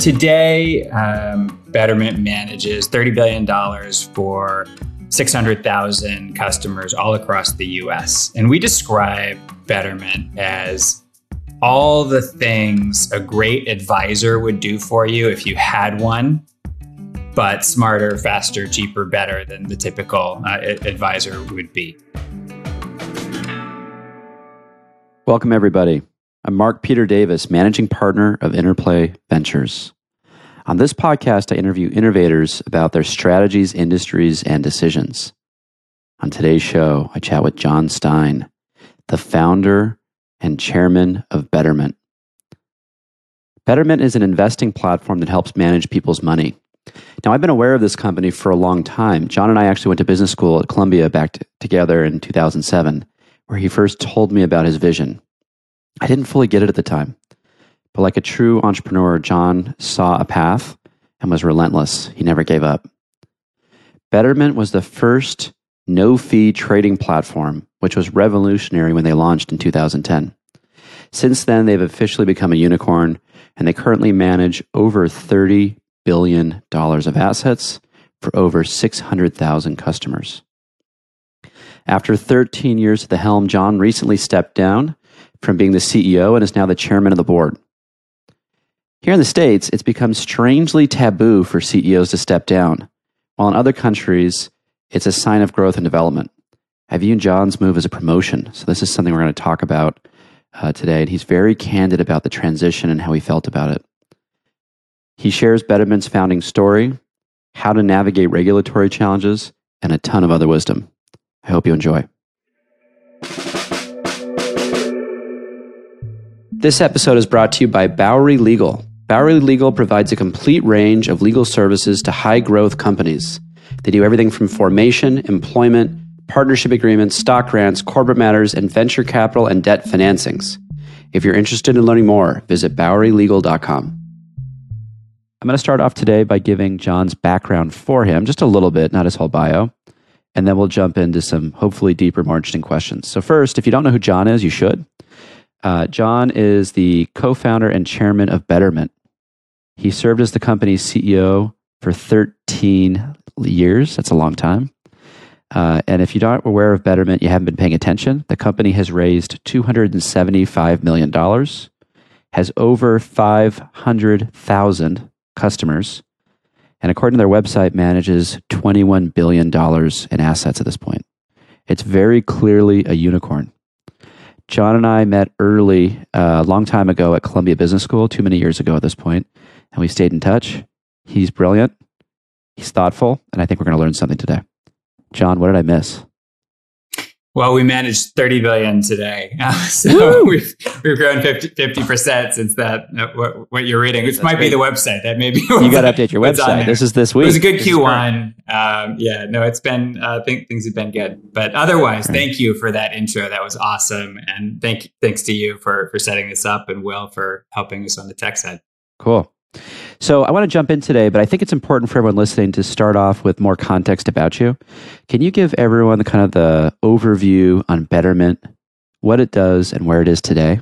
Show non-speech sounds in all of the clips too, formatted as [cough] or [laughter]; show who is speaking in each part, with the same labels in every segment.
Speaker 1: Today, um, Betterment manages $30 billion for 600,000 customers all across the US. And we describe Betterment as all the things a great advisor would do for you if you had one, but smarter, faster, cheaper, better than the typical uh, advisor would be.
Speaker 2: Welcome, everybody. I'm Mark Peter Davis, managing partner of Interplay Ventures. On this podcast, I interview innovators about their strategies, industries, and decisions. On today's show, I chat with Jon Stein, the founder and chairman of Betterment. Betterment is an investing platform that helps manage people's money. Now, I've been aware of this company for a long time. Jon and I actually went to business school at Columbia back t- together in 2007, where he first told me about his vision. I didn't fully get it at the time. But like a true entrepreneur, Jon saw a path and was relentless. He never gave up. Betterment was the first no fee trading platform, which was revolutionary when they launched in 2010. Since then, they've officially become a unicorn and they currently manage over $30 billion of assets for over 600,000 customers. After 13 years at the helm, Jon recently stepped down from being the CEO and is now the chairman of the board. Here in the States, it's become strangely taboo for CEOs to step down, while in other countries, it's a sign of growth and development. I view Jon's move as a promotion, so this is something we're going to talk about uh, today. And he's very candid about the transition and how he felt about it. He shares Betterment's founding story, how to navigate regulatory challenges, and a ton of other wisdom. I hope you enjoy. This episode is brought to you by Bowery Legal. Bowery Legal provides a complete range of legal services to high growth companies. They do everything from formation, employment, partnership agreements, stock grants, corporate matters, and venture capital and debt financings. If you're interested in learning more, visit BoweryLegal.com. I'm going to start off today by giving Jon's background for him, just a little bit, not his whole bio, and then we'll jump into some hopefully deeper, more interesting questions. So, first, if you don't know who Jon is, you should. Uh, Jon is the co founder and chairman of Betterment, he served as the company's CEO for 13 years. That's a long time. Uh, and if you're not aware of Betterment, you haven't been paying attention. The company has raised $275 million, has over 500,000 customers, and according to their website, manages $21 billion in assets at this point. It's very clearly a unicorn. Jon and I met early, uh, a long time ago at Columbia Business School, too many years ago at this point and we stayed in touch. He's brilliant. He's thoughtful, and I think we're going to learn something today. Jon, what did I miss?
Speaker 1: Well, we managed 30 billion today. [laughs] so we've, we've grown 50, percent since that, uh, what, what, you're reading, which That's might great. be the website. That maybe
Speaker 2: you got to update your website. This is this week.
Speaker 1: It was a good Q1. Um, yeah, no, it's been, uh, think things have been good. But otherwise, right. thank you for that intro. That was awesome. And thank, thanks to you for, for setting this up and Will for helping us on the tech side.
Speaker 2: Cool. So I want to jump in today, but I think it's important for everyone listening to start off with more context about you. Can you give everyone the kind of the overview on Betterment, what it does, and where it is today?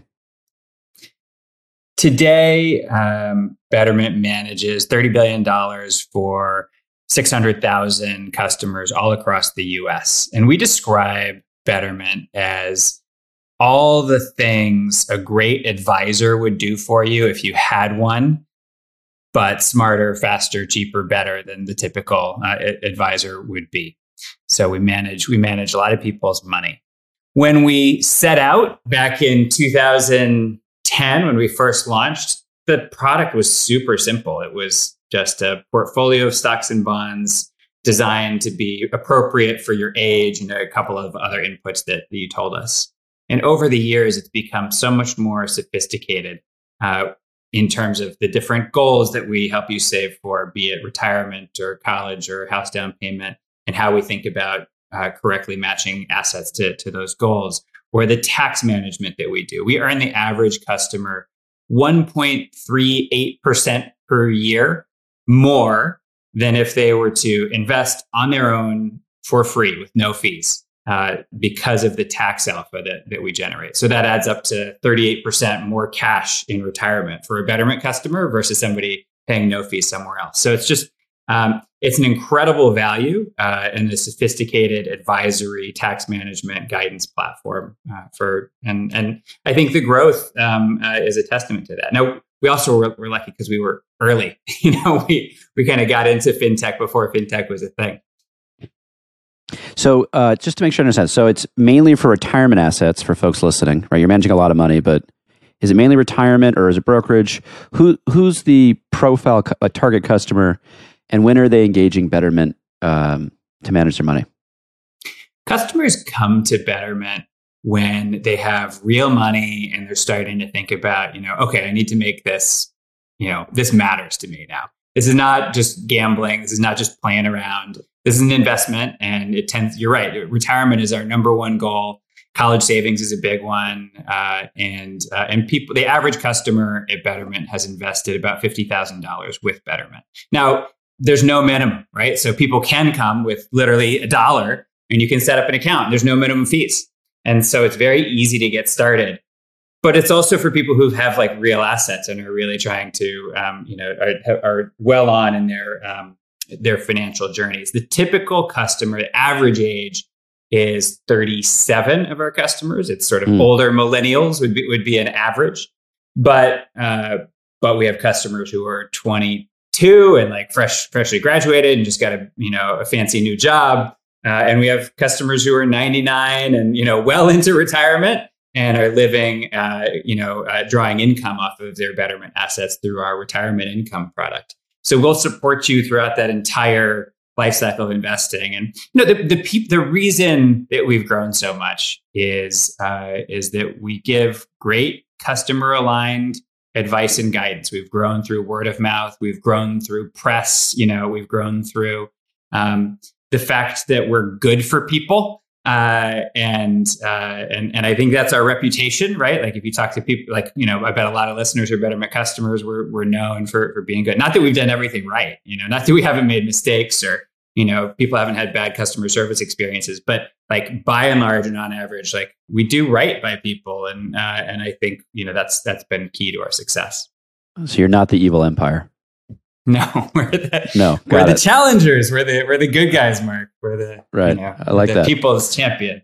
Speaker 1: Today, um, Betterment manages $30 billion for 600,000 customers all across the US. And we describe Betterment as all the things a great advisor would do for you if you had one but smarter, faster, cheaper, better than the typical uh, advisor would be. So we manage we manage a lot of people's money. When we set out back in 2010, when we first launched, the product was super simple. It was just a portfolio of stocks and bonds designed to be appropriate for your age and a couple of other inputs that, you told us. And over the years, it's become so much more sophisticated. Uh, in terms of the different goals that we help you save for, be it retirement or college or house down payment, and how we think about uh, correctly matching assets to, to those goals, or the tax management that we do. We earn the average customer 1.38% per year more than if they were to invest on their own for free with no fees uh, because of the tax alpha that, that we generate. So that adds up to 38% more cash in retirement for a Betterment customer versus somebody paying no fee somewhere else. So it's just um, it's an incredible value uh, and a sophisticated advisory tax management guidance platform uh, for and and I think the growth um, uh, is a testament to that. Now we also were, were lucky because we were early. [laughs] you know, we we kind of got into fintech before fintech was a thing.
Speaker 2: So uh, just to make sure I understand, so it's mainly for retirement assets for folks listening, right? You're managing a lot of money, but is it mainly retirement or is it brokerage? Who who's the profile a target customer, and when are they engaging Betterment um, to manage their money?
Speaker 1: Customers come to Betterment when they have real money and they're starting to think about, you know, okay, I need to make this, you know, this matters to me now. This is not just gambling. This is not just playing around. This is an investment, and it tends. You're right. Retirement is our number one goal college savings is a big one, uh, and uh, and people the average customer at Betterment has invested about fifty thousand dollars with Betterment. Now there's no minimum, right? So people can come with literally a dollar, and you can set up an account. There's no minimum fees, and so it's very easy to get started. But it's also for people who have like real assets and are really trying to, um, you know, are, are, well on in their um, their financial journeys. The typical customer, the average age is 37 of our customers. It's sort of mm. older millennials would be, would be an average, but uh, but we have customers who are 22 and like fresh freshly graduated and just got a you know a fancy new job, uh, and we have customers who are 99 and you know well into retirement and are living uh, you know uh, drawing income off of their betterment assets through our retirement income product. So we'll support you throughout that entire life cycle of investing. And you know, the the, pe- the reason that we've grown so much is uh, is that we give great customer aligned advice and guidance. We've grown through word of mouth. We've grown through press. You know, we've grown through um, the fact that we're good for people. Uh, and uh, and and I think that's our reputation, right? Like if you talk to people, like you know, I bet a lot of listeners are Betterment customers. We're we're known for for being good. Not that we've done everything right, you know, not that we haven't made mistakes or you know people haven't had bad customer service experiences but like by and large and on average like we do right by people and uh, and i think you know that's that's been key to our success
Speaker 2: so you're not the evil empire [laughs]
Speaker 1: no we're the
Speaker 2: no
Speaker 1: we're the challengers we're the we're the good guys mark we're the
Speaker 2: right you know, i like that
Speaker 1: people's champion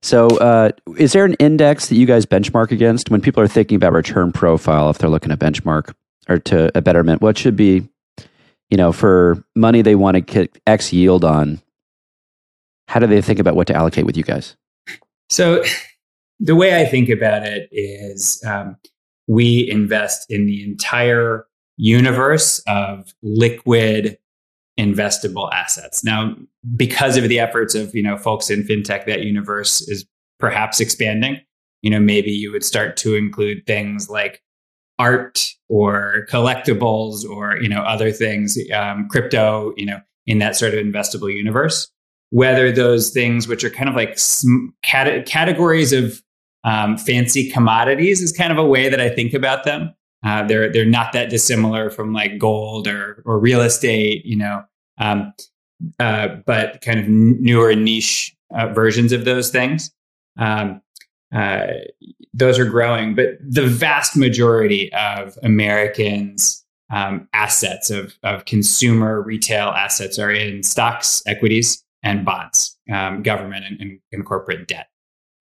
Speaker 2: so, uh, is there an index that you guys benchmark against when people are thinking about return profile? If they're looking at benchmark or to a betterment, what should be you know, for money they want to get X yield on, how do they think about what to allocate with you guys?
Speaker 1: So, the way I think about it is um, we invest in the entire universe of liquid investable assets. Now, because of the efforts of you know folks in fintech, that universe is perhaps expanding. You know, maybe you would start to include things like art or collectibles or you know other things, um, crypto, you know, in that sort of investable universe. Whether those things, which are kind of like cat- categories of um, fancy commodities, is kind of a way that I think about them. Uh, they're they're not that dissimilar from like gold or or real estate, you know, um, uh, but kind of newer niche uh, versions of those things. Um, uh, those are growing, but the vast majority of Americans' um, assets of, of consumer retail assets are in stocks, equities, and bonds, um, government and, and, and, corporate debt.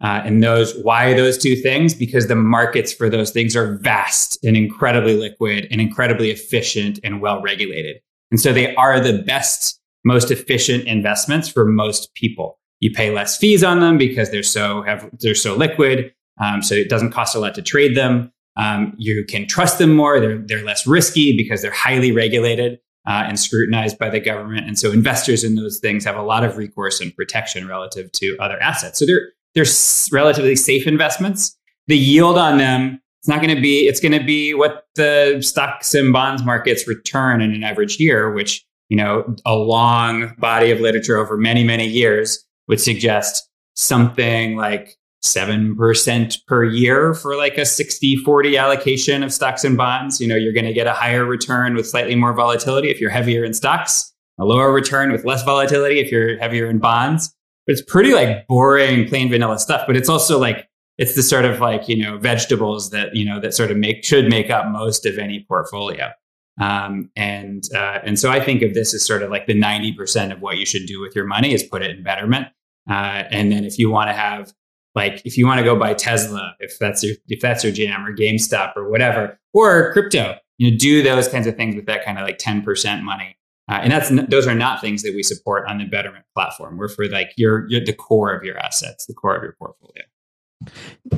Speaker 1: Uh, and those, why those two things? Because the markets for those things are vast and incredibly liquid and incredibly efficient and well regulated. And so they are the best, most efficient investments for most people. You pay less fees on them because they're so have they're so liquid. Um, so it doesn't cost a lot to trade them. Um, you can trust them more. They're they're less risky because they're highly regulated uh, and scrutinized by the government. And so investors in those things have a lot of recourse and protection relative to other assets. So they're they're relatively safe investments. The yield on them it's not going to be it's going to be what the stocks and bonds markets return in an average year, which you know a long body of literature over many many years would suggest something like 7% per year for like a 60 40 allocation of stocks and bonds. You know, you're going to get a higher return with slightly more volatility if you're heavier in stocks, a lower return with less volatility if you're heavier in bonds. It's pretty like boring, plain vanilla stuff. But it's also like, it's the sort of like, you know, vegetables that, you know, that sort of make, should make up most of any portfolio. Um, and uh, and so I think of this as sort of like the ninety percent of what you should do with your money is put it in Betterment. Uh, and then if you want to have like if you want to go buy Tesla, if that's your if that's your jam, or GameStop, or whatever, or crypto, you know, do those kinds of things with that kind of like ten percent money. Uh, and that's those are not things that we support on the Betterment platform. We're for like your, your the core of your assets, the core of your portfolio.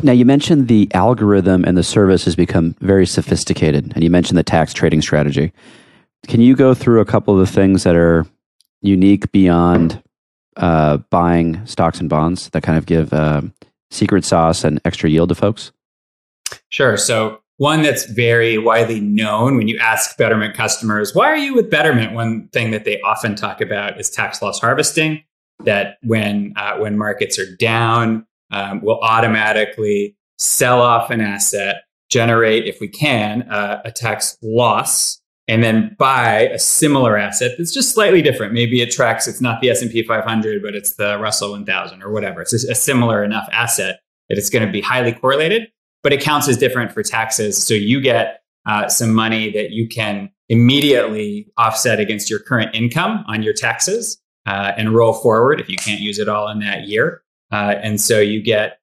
Speaker 2: Now you mentioned the algorithm and the service has become very sophisticated, and you mentioned the tax trading strategy. Can you go through a couple of the things that are unique beyond uh, buying stocks and bonds that kind of give uh, secret sauce and extra yield to folks?
Speaker 1: Sure. So one that's very widely known when you ask Betterment customers, why are you with Betterment? One thing that they often talk about is tax loss harvesting. That when uh, when markets are down, um, will automatically sell off an asset, generate, if we can, uh, a tax loss, and then buy a similar asset that's just slightly different. Maybe it tracks. It's not the S and P 500, but it's the Russell 1000 or whatever. It's a similar enough asset that it's going to be highly correlated but it counts as different for taxes. So you get uh, some money that you can immediately offset against your current income on your taxes uh, and roll forward if you can't use it all in that year. Uh, and so you get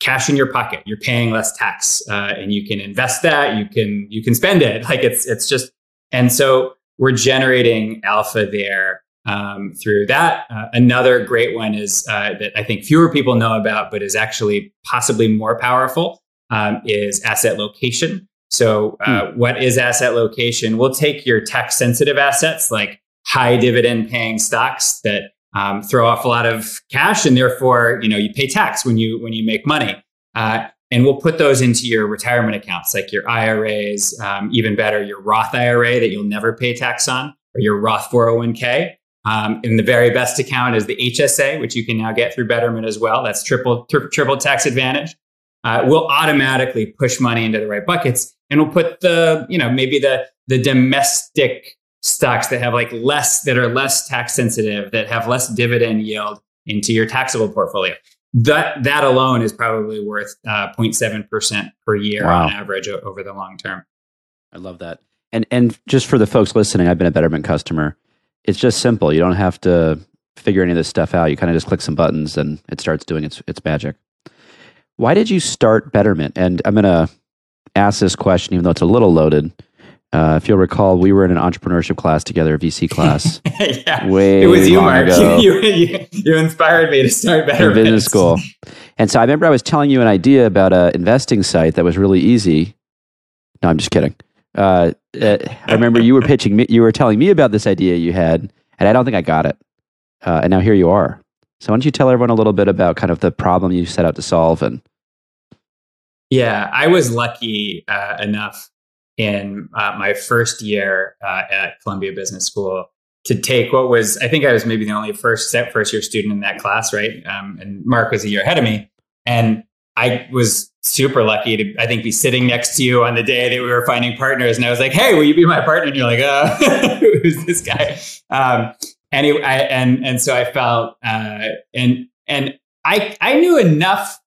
Speaker 1: cash in your pocket. You're paying less tax, uh, and you can invest that. You can you can spend it. [laughs] Like it's it's just. And so we're generating alpha there um, through that. Uh, another great one is uh, that I think fewer people know about, but is actually possibly more powerful um, is asset location. So, uh, hmm. what is asset location? We'll take your tax sensitive assets like high dividend paying stocks that um, throw off a lot of cash, and therefore, you know, you pay tax when you when you make money. Uh, and we'll put those into your retirement accounts, like your IRAs, um, even better, your Roth IRA that you'll never pay tax on, or your Roth 401k. Um, and the very best account is the HSA, which you can now get through Betterment as well. That's triple tri- triple tax advantage uh, we'll automatically push money into the right buckets and we'll put the you know maybe the the domestic stocks that have like less that are less tax sensitive that have less dividend yield into your taxable portfolio. That that alone is probably worth uh, 0.7% per year wow. on average over the long term.
Speaker 2: I love that. And and just for the folks listening i've been a betterment customer. It's just simple. You don't have to figure any of this stuff out. You kind of just click some buttons and it starts doing its its magic why did you start Betterment? And I'm going to ask this question, even though it's a little loaded. Uh, if you'll recall, we were in an entrepreneurship class together, VC [laughs] class.
Speaker 1: yeah, way it was you, Mark. [laughs] You, you, you, inspired me to start Betterment.
Speaker 2: In business school. And so I remember I was telling you an idea about an investing site that was really easy. No, I'm just kidding. Uh, uh, I remember you were pitching me, you were telling me about this idea you had, and I don't think I got it. Uh, and now here you are. So why don't you tell everyone a little bit about kind of the problem you set out to solve and
Speaker 1: yeah, I was lucky uh, enough in uh, my first year uh, at Columbia Business School to take what was I think I was maybe the only first set first year student in that class, right? Um, and Mark was a year ahead of me, and I was super lucky to I think be sitting next to you on the day that we were finding partners, and I was like, "Hey, will you be my partner?" And you're like, "Uh, [laughs] who's this guy?" Um, anyway, I, and and so I felt uh, and and I I knew enough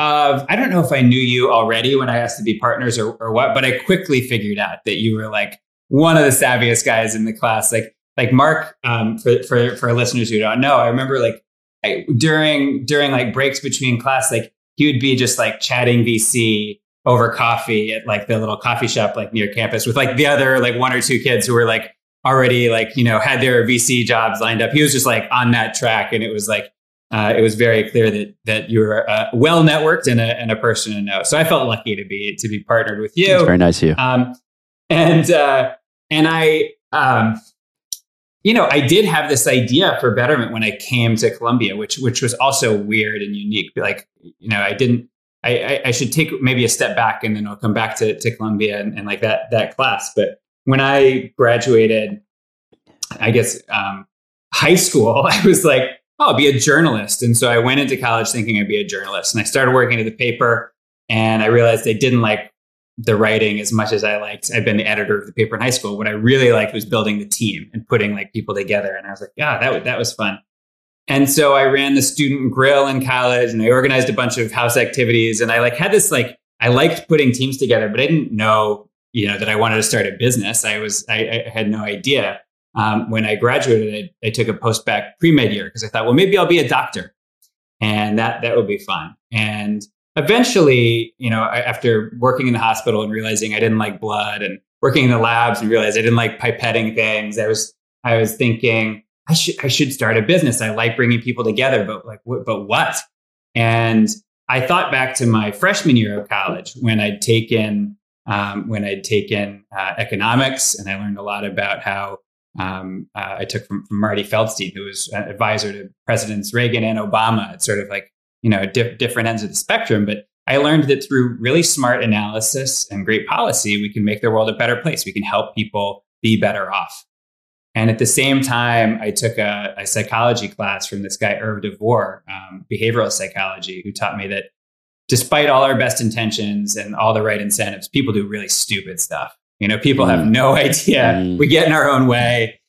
Speaker 1: of I don't know if I knew you already when I asked to be partners or, or what, but I quickly figured out that you were like one of the savviest guys in the class. Like like Mark, um, for for for listeners who don't know, I remember like I, during during like breaks between class, like he would be just like chatting VC over coffee at like the little coffee shop like near campus with like the other like one or two kids who were like already like you know had their VC jobs lined up. He was just like on that track, and it was like uh, it was very clear that that you were uh, well networked and a, and a person to know. So I felt lucky to be to be partnered with you.
Speaker 2: It's very nice of you. Um,
Speaker 1: and uh, and I. Um, you know, I did have this idea for Betterment when I came to Columbia, which which was also weird and unique. Like, you know, I didn't. I, I, I should take maybe a step back and then I'll come back to, to Columbia and, and like that that class. But when I graduated, I guess um, high school, [laughs] I was like, oh, I'll be a journalist. And so I went into college thinking I'd be a journalist. And I started working at the paper and I realized I didn't like the writing as much as I liked. I'd been the editor of the paper in high school. What I really liked was building the team and putting like people together. And I was like, yeah, that, that was fun. And so I ran the student grill in college and I organized a bunch of house activities. And I like had this like, I liked putting teams together, but I didn't know you know that I wanted to start a business. I was I, I had no idea. Um, when I graduated, I, I took a post bac pre med year because I thought, well, maybe I'll be a doctor, and that that would be fun. And eventually, you know, after working in the hospital and realizing I didn't like blood, and working in the labs and realized I didn't like pipetting things, I was I was thinking I should I should start a business. I like bringing people together, but like, but what? And I thought back to my freshman year of college when I'd taken um, when I'd taken uh, economics, and I learned a lot about how um, uh, I took from, from, Marty Feldstein, who was an advisor to Presidents Reagan and Obama. It's sort of like you know di- different ends of the spectrum, but I learned that through really smart analysis and great policy, we can make the world a better place. We can help people be better off. And at the same time, I took a, a psychology class from this guy, Irv DeVore, um, behavioral psychology, who taught me that despite all our best intentions and all the right incentives, people do really stupid stuff. You know, people mm. have no [laughs] idea. Mm. We get in our own way.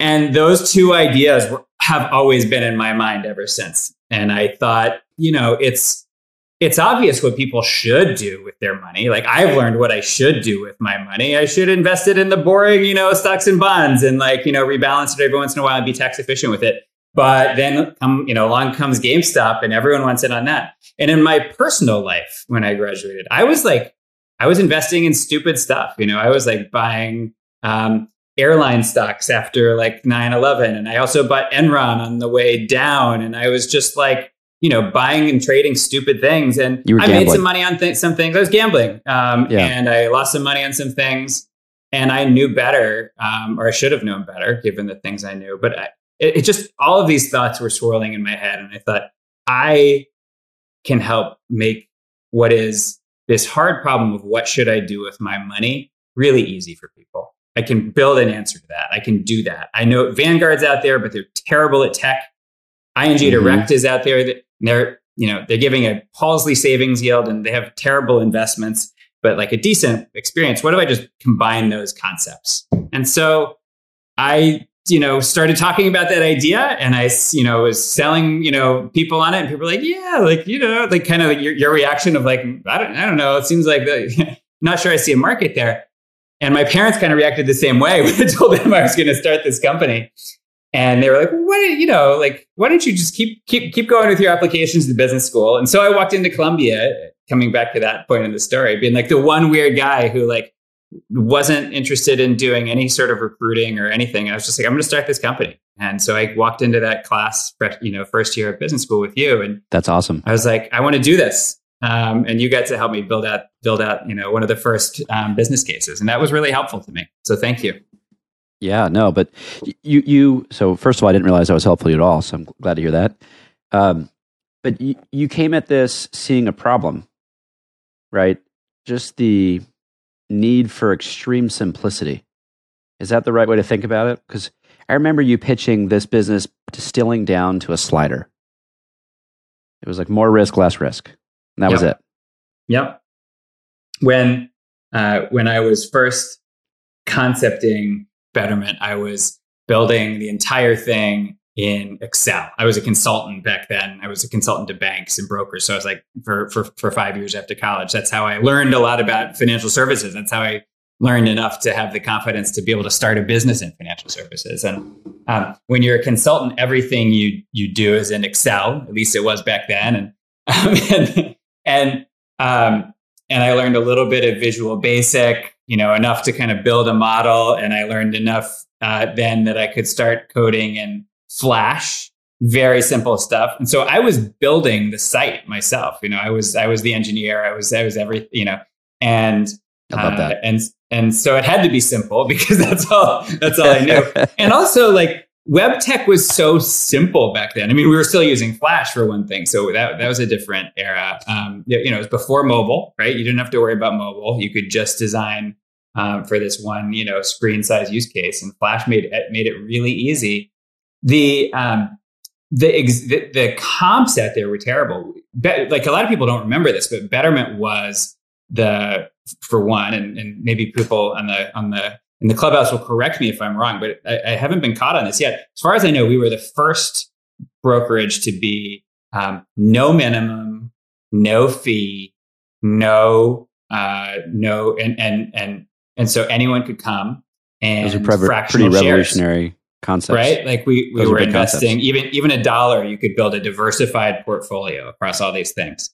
Speaker 1: And those two ideas have always been in my mind ever since. And I thought, you know, it's it's obvious what people should do with their money. Like I've learned what I should do with my money. I should invest it in the boring, you know, stocks and bonds and like, you know, rebalance it every once in a while and be tax efficient with it. But then come, you know, along comes GameStop and everyone wants in on that. And in my personal life, when I graduated, I was like, I was investing in stupid stuff. You know, I was like buying um, airline stocks after like 9 11. And I also bought Enron on the way down. And I was just like, you know, buying and trading stupid things. And I made some money on th- some things. I was gambling, um, yeah. and I lost some money on some things. And I knew better, um, or I should have known better, given the things I knew. But I, it, it just all of these thoughts were swirling in my head, and I thought I can help make what is this hard problem of what should I do with my money really easy for people. I can build an answer to that. I can do that. I know Vanguard's out there, but they're terrible at tech. ING mm-hmm. Direct is out there that they're you know they're giving a palsy savings yield and they have terrible investments but like a decent experience what if i just combine those concepts and so i you know started talking about that idea and i you know was selling you know people on it and people were like yeah like you know like kind of like your, your reaction of like i don't i don't know it seems like the, [laughs] not sure i see a market there and my parents kind of reacted the same way [laughs] when i told them i was going to start this company and they were like, "What? You know, like, why don't you just keep keep keep going with your applications to business school?" And so I walked into Columbia, coming back to that point in the story, being like the one weird guy who like wasn't interested in doing any sort of recruiting or anything. I was just like, I'm going to start this company. And so I walked into that class, you know, first year of business school with you, and
Speaker 2: that's awesome.
Speaker 1: I was like, I want to do this. Um, and you got to help me build out build out you know one of the first um, business cases and that was really helpful to me so thank you
Speaker 2: yeah, no, but you you so first of all, I didn't realize I was helpful at all, so I'm glad to hear that. Um, but you, you came at this seeing a problem, right? Just the need for extreme simplicity. Is that the right way to think about it? Because I remember you pitching this business distilling down to a slider. It was like more risk, less risk. And that
Speaker 1: yep.
Speaker 2: was it.
Speaker 1: Yep. When uh, when I was first concepting Betterment, I was building the entire thing in Excel. I was a consultant back then. I was a consultant to banks and brokers. So I was like for for for 5 years after college. That's how I learned a lot about financial services. That's how I learned enough to have the confidence to be able to start a business in financial services. And um, when you're a consultant, everything you you do is in Excel. At least it was back then. And [laughs] um, and and, um, and I learned a little bit of Visual Basic you know, enough to kind of build a model. And I learned enough uh, then that I could start coding in Flash, very simple stuff. And so I was building the site myself. You know, I was I was the engineer. I was I was every you know, and
Speaker 2: I love that.
Speaker 1: Uh, and and so it had to be simple [laughs] because that's all that's all I knew. [laughs] and also like web tech was so simple back then. I mean, we were still using Flash for one thing, so that that was a different era. Um, you know, it was before mobile, right? You didn't have to worry about mobile. You could just design um, for this one, you know, screen size use case, and Flash made it made it really easy. The um, the, ex- the, the comps out there were terrible. Be- like a lot of people don't remember this, but Betterment was the for one, and, and maybe people on the on the and the clubhouse will correct me if I'm wrong, but I, I, haven't been caught on this yet. As far as I know, we were the first brokerage to be um, no minimum, no fee, no uh, no, and and and and so anyone could come and
Speaker 2: those are pre- pretty revolutionary
Speaker 1: shares,
Speaker 2: concepts,
Speaker 1: right? Like we we those were investing concepts. even even a dollar, you could build a diversified portfolio across all these things,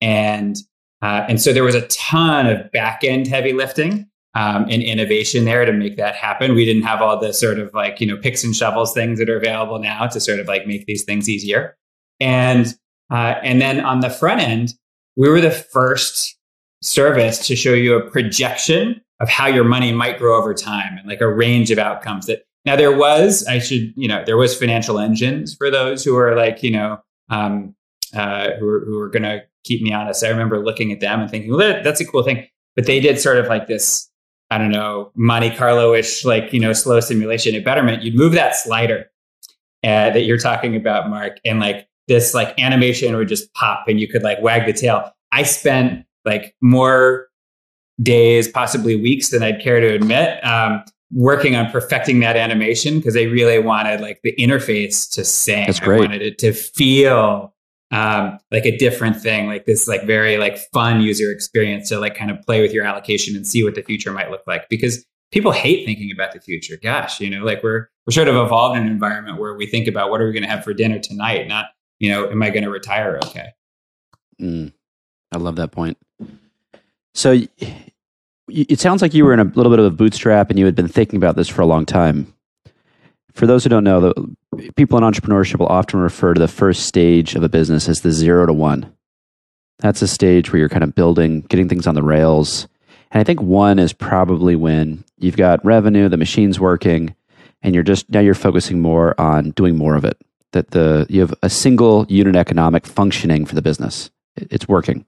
Speaker 1: and uh, and so there was a ton of back end heavy lifting um, and innovation there to make that happen. We didn't have all the sort of like, you know, picks and shovels things that are available now to sort of like make these things easier. And, uh, and then on the front end, we were the first service to show you a projection of how your money might grow over time and like a range of outcomes that now there was, I should, you know, there was financial engines for those who are like, you know, um, uh, who are, who are going to keep me honest. I remember looking at them and thinking, well, that, that's a cool thing. But they did sort of like this I don't know, Monte Carlo ish, like, you know, slow simulation at Betterment, you'd move that slider uh, that you're talking about, Mark, and like this like animation would just pop and you could like wag the tail. I spent like more days, possibly weeks than I'd care to admit, um, working on perfecting that animation because I really wanted like the interface to sing.
Speaker 2: That's great.
Speaker 1: I wanted it to feel um, like a different thing, like this, like very like fun user experience to like kind of play with your allocation and see what the future might look like. Because people hate thinking about the future. Gosh, you know, like we're we're sort of evolved in an environment where we think about what are we going to have for dinner tonight, not you know, am I going to retire okay?
Speaker 2: Mm, I love that point. So it sounds like you were in a little bit of a bootstrap and you had been thinking about this for a long time. For those who don't know, the, people in entrepreneurship will often refer to the first stage of a business as the zero to one. That's a stage where you're kind of building, getting things on the rails. And I think one is probably when you've got revenue, the machine's working, and you're just now you're focusing more on doing more of it. That the you have a single unit economic functioning for the business. It's working,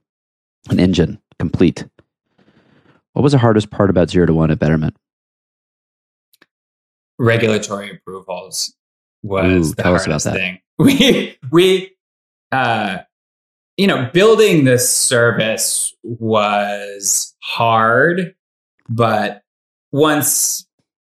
Speaker 2: an engine complete. What was the hardest part about zero to one at Betterment?
Speaker 1: Regulatory approvals was Ooh, the hardest thing. [laughs] We we uh, you know building this service was hard, but once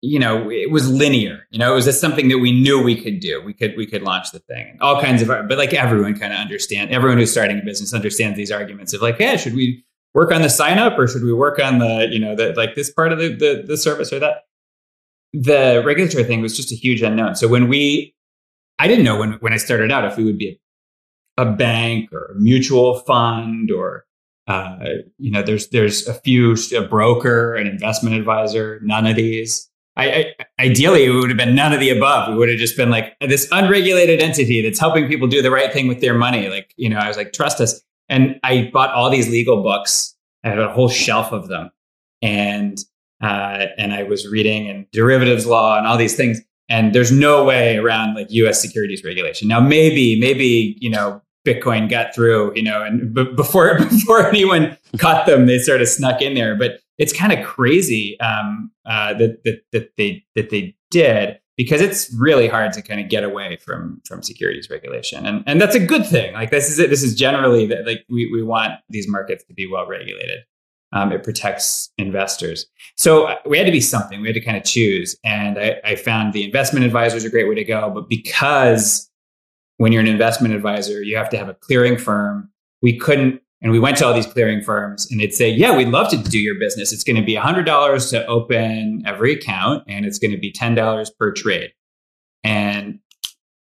Speaker 1: you know it was linear. You know, it was just something that we knew we could do. We could we could launch the thing. All kinds of, but like everyone kind of understand. Everyone who's starting a business understands these arguments of like, yeah, should we work on the sign up or should we work on the you know the like this part of the, the, the service or that? The regulatory thing was just a huge unknown. So when we I didn't know when, when I started out if we would be a, bank or a mutual fund or uh, you know there's there's a few a broker an investment advisor none of these. I, I, ideally it would have been none of the above. We would have just been like this unregulated entity that's helping people do the right thing with their money. Like you know i was like trust us and i bought all these legal books i had a whole shelf of them and uh, and i was reading and derivatives law and all these things and there's no way around like U.S. securities regulation. Now, maybe, maybe you know, Bitcoin got through, you know, and b- before [laughs] before anyone caught them, they sort of snuck in there. But it's kind of crazy um, uh, that, that that they that they did because it's really hard to kind of get away from from securities regulation, and and that's a good thing. Like this is it. This is generally that like we we want these markets to be well regulated. Um, it protects investors. So uh, we had to be something. We had to kind of choose. And I, I found the investment advisor is a great way to go. But because when you're an investment advisor, you have to have a clearing firm. We couldn't, and we went to all these clearing firms and they'd say, Yeah, we'd love to do your business. It's going to be $100 to open every account and it's going to be $10 per trade. And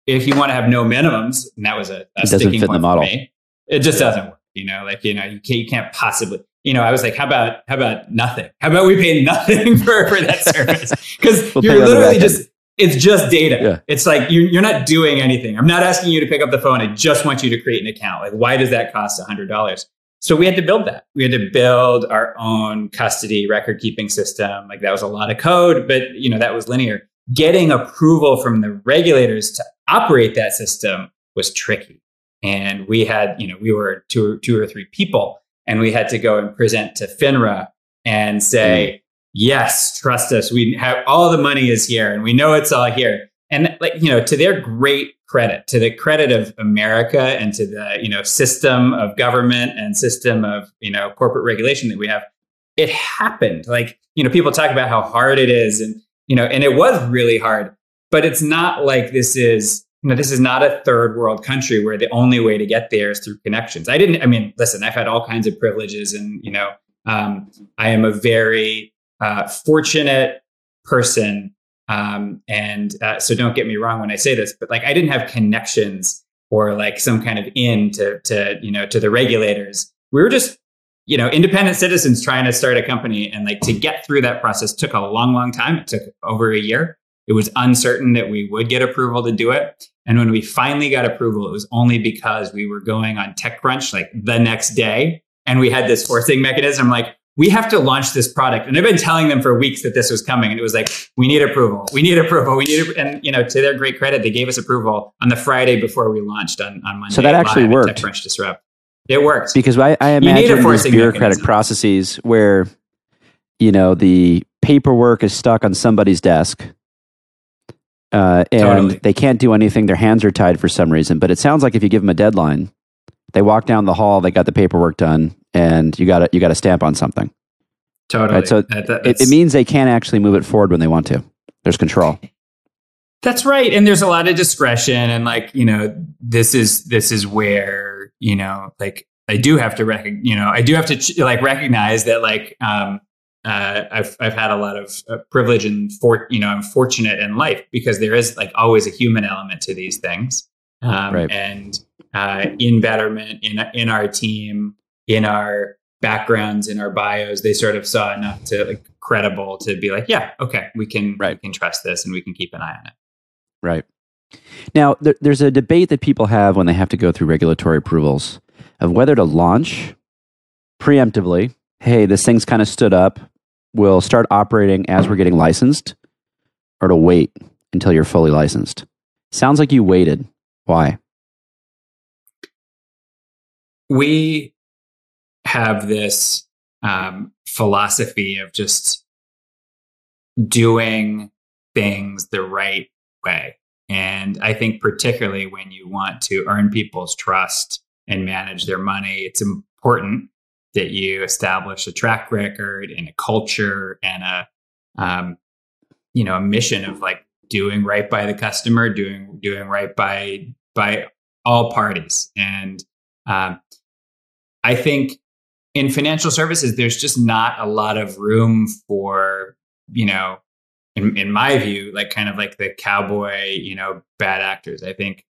Speaker 1: if you want to have no minimums, and that was a, a
Speaker 2: fit the model.
Speaker 1: Me, it just yeah. doesn't work. You know, like, you know, you can't, you can't possibly you know, I was like, how about how about nothing? How about we pay nothing [laughs] for, for that service? Because we'll you're literally just it's just data. Yeah. It's like you're, you're not doing anything. I'm not asking you to pick up the phone. I just want you to create an account. Like, why does that cost $100? So we had to build that. We had to build our own custody record keeping system. Like that was a lot of code, but you know that was linear. Getting approval from the regulators to operate that system was tricky, and we had you know we were two two or three people and we had to go and present to FINRA and say, mm. Yes, trust us. We have all the money is here and we know it's all here. And like, you know, to their great credit, to the credit of America and to the, you know, system of government and system of, you know, corporate regulation that we have, it happened. Like, you know, people talk about how hard it is and, you know, and it was really hard, but it's not like this is you know, this is not a third world country where the only way to get there is through connections. I didn't, I mean, listen, I've had all kinds of privileges and, you know, um, I am a very uh, fortunate person. Um, and uh, so don't get me wrong when I say this, but like I didn't have connections or like some kind of in to, to you know to the regulators. We were just you know independent citizens trying to start a company, and like to get through that process took a long, long time. It took over a year. It was uncertain that we would get approval to do it. And when we finally got approval, it was only because we were going on TechCrunch like the next day. And we had this forcing mechanism like, we have to launch this product. And I've been telling them for weeks that this was coming. And it was like, we need approval. We need approval. We need, and you know, to their great credit, they gave us approval on the Friday before we launched on, on Monday.
Speaker 2: So that actually worked.
Speaker 1: TechCrunch Disrupt. It worked.
Speaker 2: Because I, I imagine these bureaucratic mechanism. processes where, you know, the paperwork is stuck on somebody's desk uh, and totally. they can't do anything. Their hands are tied for some reason. But it sounds like if you give them a deadline, they walk down the hall, they got the paperwork done, and you got to you got to stamp on something.
Speaker 1: Totally.
Speaker 2: Right? So that, that, it, it means they can actually move it forward when they want to. There's control.
Speaker 1: That's right, and there's a lot of discretion, and like you know, this is this is where you know, like I do have to recognize, you know, I do have to like recognize that like um, uh, I've I've had a lot of uh, privilege and for you know I'm fortunate in life because there is like always a human element to these things. Um, right. And uh, in Betterment, in in our team, in our backgrounds, in our bios, they sort of saw enough to like credible to be like, yeah, okay, we can right. we can trust this and we can keep an eye on it.
Speaker 2: Right. Now, there, there's a debate that people have when they have to go through regulatory approvals of whether to launch preemptively. Hey, this thing's kind of stood up We'll start operating as we're getting licensed or to wait until you're fully licensed? Sounds like you waited. Why?
Speaker 1: We have this um, philosophy of just doing things the right way. And I think, particularly when you want to earn people's trust and manage their money, it's important that you establish a track record and a culture and a um, you know a mission of like doing right by the customer doing doing right by by all parties and um, i think in financial services there's just not a lot of room for you know in, in my view like kind of like the cowboy you know bad actors. I think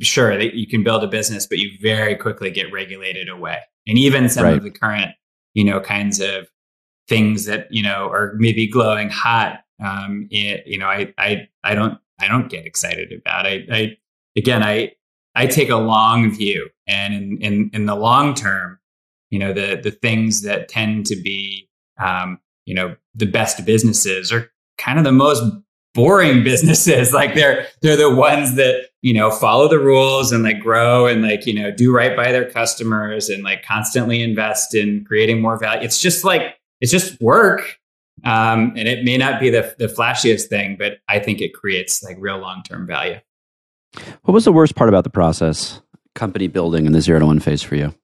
Speaker 1: sure that you can build a business but you very quickly get regulated away. And even some right. of the current you know kinds of things that you know are maybe glowing hot um it, you know i i i don't i don't get excited about. I i again i i take a long view. And in in in the long term you know the the things that tend to be um you know the best businesses are kind of the most boring [laughs] businesses. Like they're they're the ones that you know follow the rules and like grow and like you know do right by their customers and like constantly invest in creating more value. It's just like it's just work um, and it may not be the, the flashiest thing but i think it creates like real long-term value.
Speaker 2: What was the worst part about the process company building in the zero to one phase for you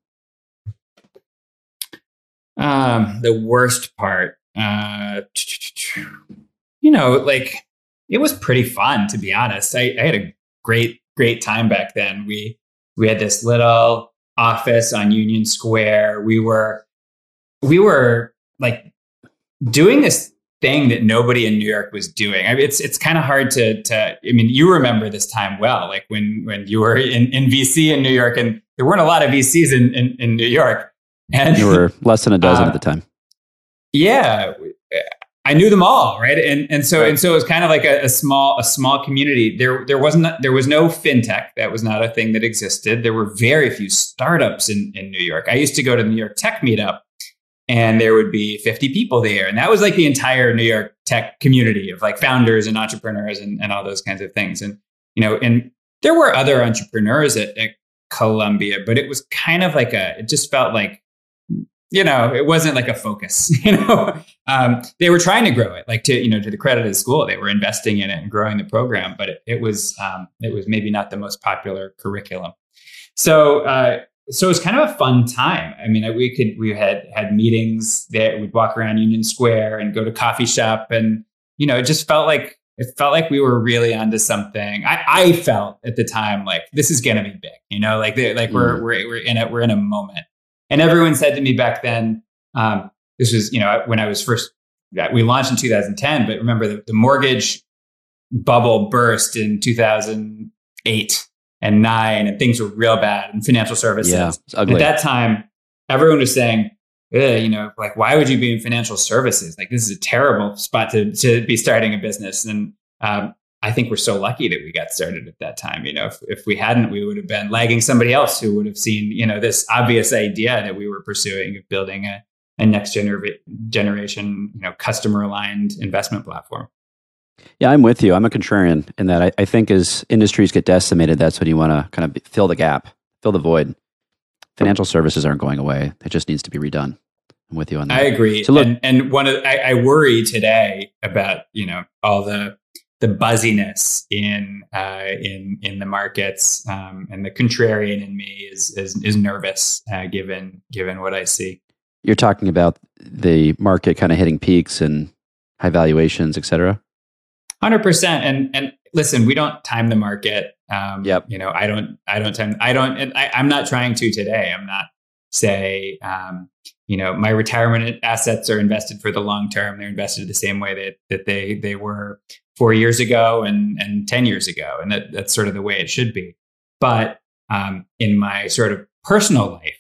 Speaker 1: um, the worst part uh, you know like it was pretty fun to be honest I, I had a great great time back then. We we had this little office on Union Square. We were we were like doing this thing that nobody in New York was doing. I mean, it's it's kind of hard to to. I mean, you remember this time well, like when when you were in, in VC in New York, and there weren't a lot of VCs in in, in New York, and
Speaker 2: there were less than a dozen uh, at the time.
Speaker 1: Yeah, I knew them all, right? And and so right. and so it was kind of like a, a, small a small community. There there wasn't there was no fintech. That was not a thing that existed. There were very few startups in in New York. I used to go to the New York Tech Meetup, and there would be 50 people there, and that was like the entire New York tech community of like founders and entrepreneurs and, and all those kinds of things. And you know, and there were other entrepreneurs at, at Columbia, but it was kind of like a. It just felt like you know, it wasn't like a focus. [laughs] You know, um, they were trying to grow it. Like to you know, to the credit of the school, they were investing in it and growing the program, but it, it was um, it was maybe not the most popular curriculum. So uh, so it was kind of a fun time. I mean, we could we had had meetings that we'd walk around Union Square and go to coffee shop, and you know, it just felt like it felt like we were really onto something. I, I felt at the time like this is going to be big. You know, like like mm. we're we're we're in it. We're in a moment. And everyone said to me back then, um, this was you know when I was first we launched in 2010, but remember the, the mortgage bubble burst in 2008 and nine, and things were real bad in financial services.
Speaker 2: Yeah,
Speaker 1: at that time, everyone was saying, you know, like why would you be in financial services? Like this is a terrible spot to to be starting a business. And um, I think we're so lucky that we got started at that time. You know, if, if we hadn't, we would have been lagging somebody else who would have seen, you know, this obvious idea that we were pursuing of building a, a next gener- generation, you know, customer aligned investment platform.
Speaker 2: Yeah, I'm with you. I'm a contrarian in that I, I think as industries get decimated, that's when you want to kind of fill the gap, fill the void. Financial services aren't going away. It just needs to be redone. I'm with you on that.
Speaker 1: I agree. So look, and, and one of I, I worry today about you know all the the buzziness in uh, in in the markets, um, and the contrarian in me is is, is nervous uh, given given what I see.
Speaker 2: You're talking about the market kind of hitting peaks and high valuations, et cetera.
Speaker 1: Hundred percent. And and listen, we don't time the market. Um,
Speaker 2: yep.
Speaker 1: You know, I don't. I don't time. I don't. And I, I'm not trying to today. I'm not say. Um, you know, my retirement assets are invested for the long term. They're invested the same way that that they they were four years ago and and ten years ago, and that that's sort of the way it should be. But um, in my sort of personal life,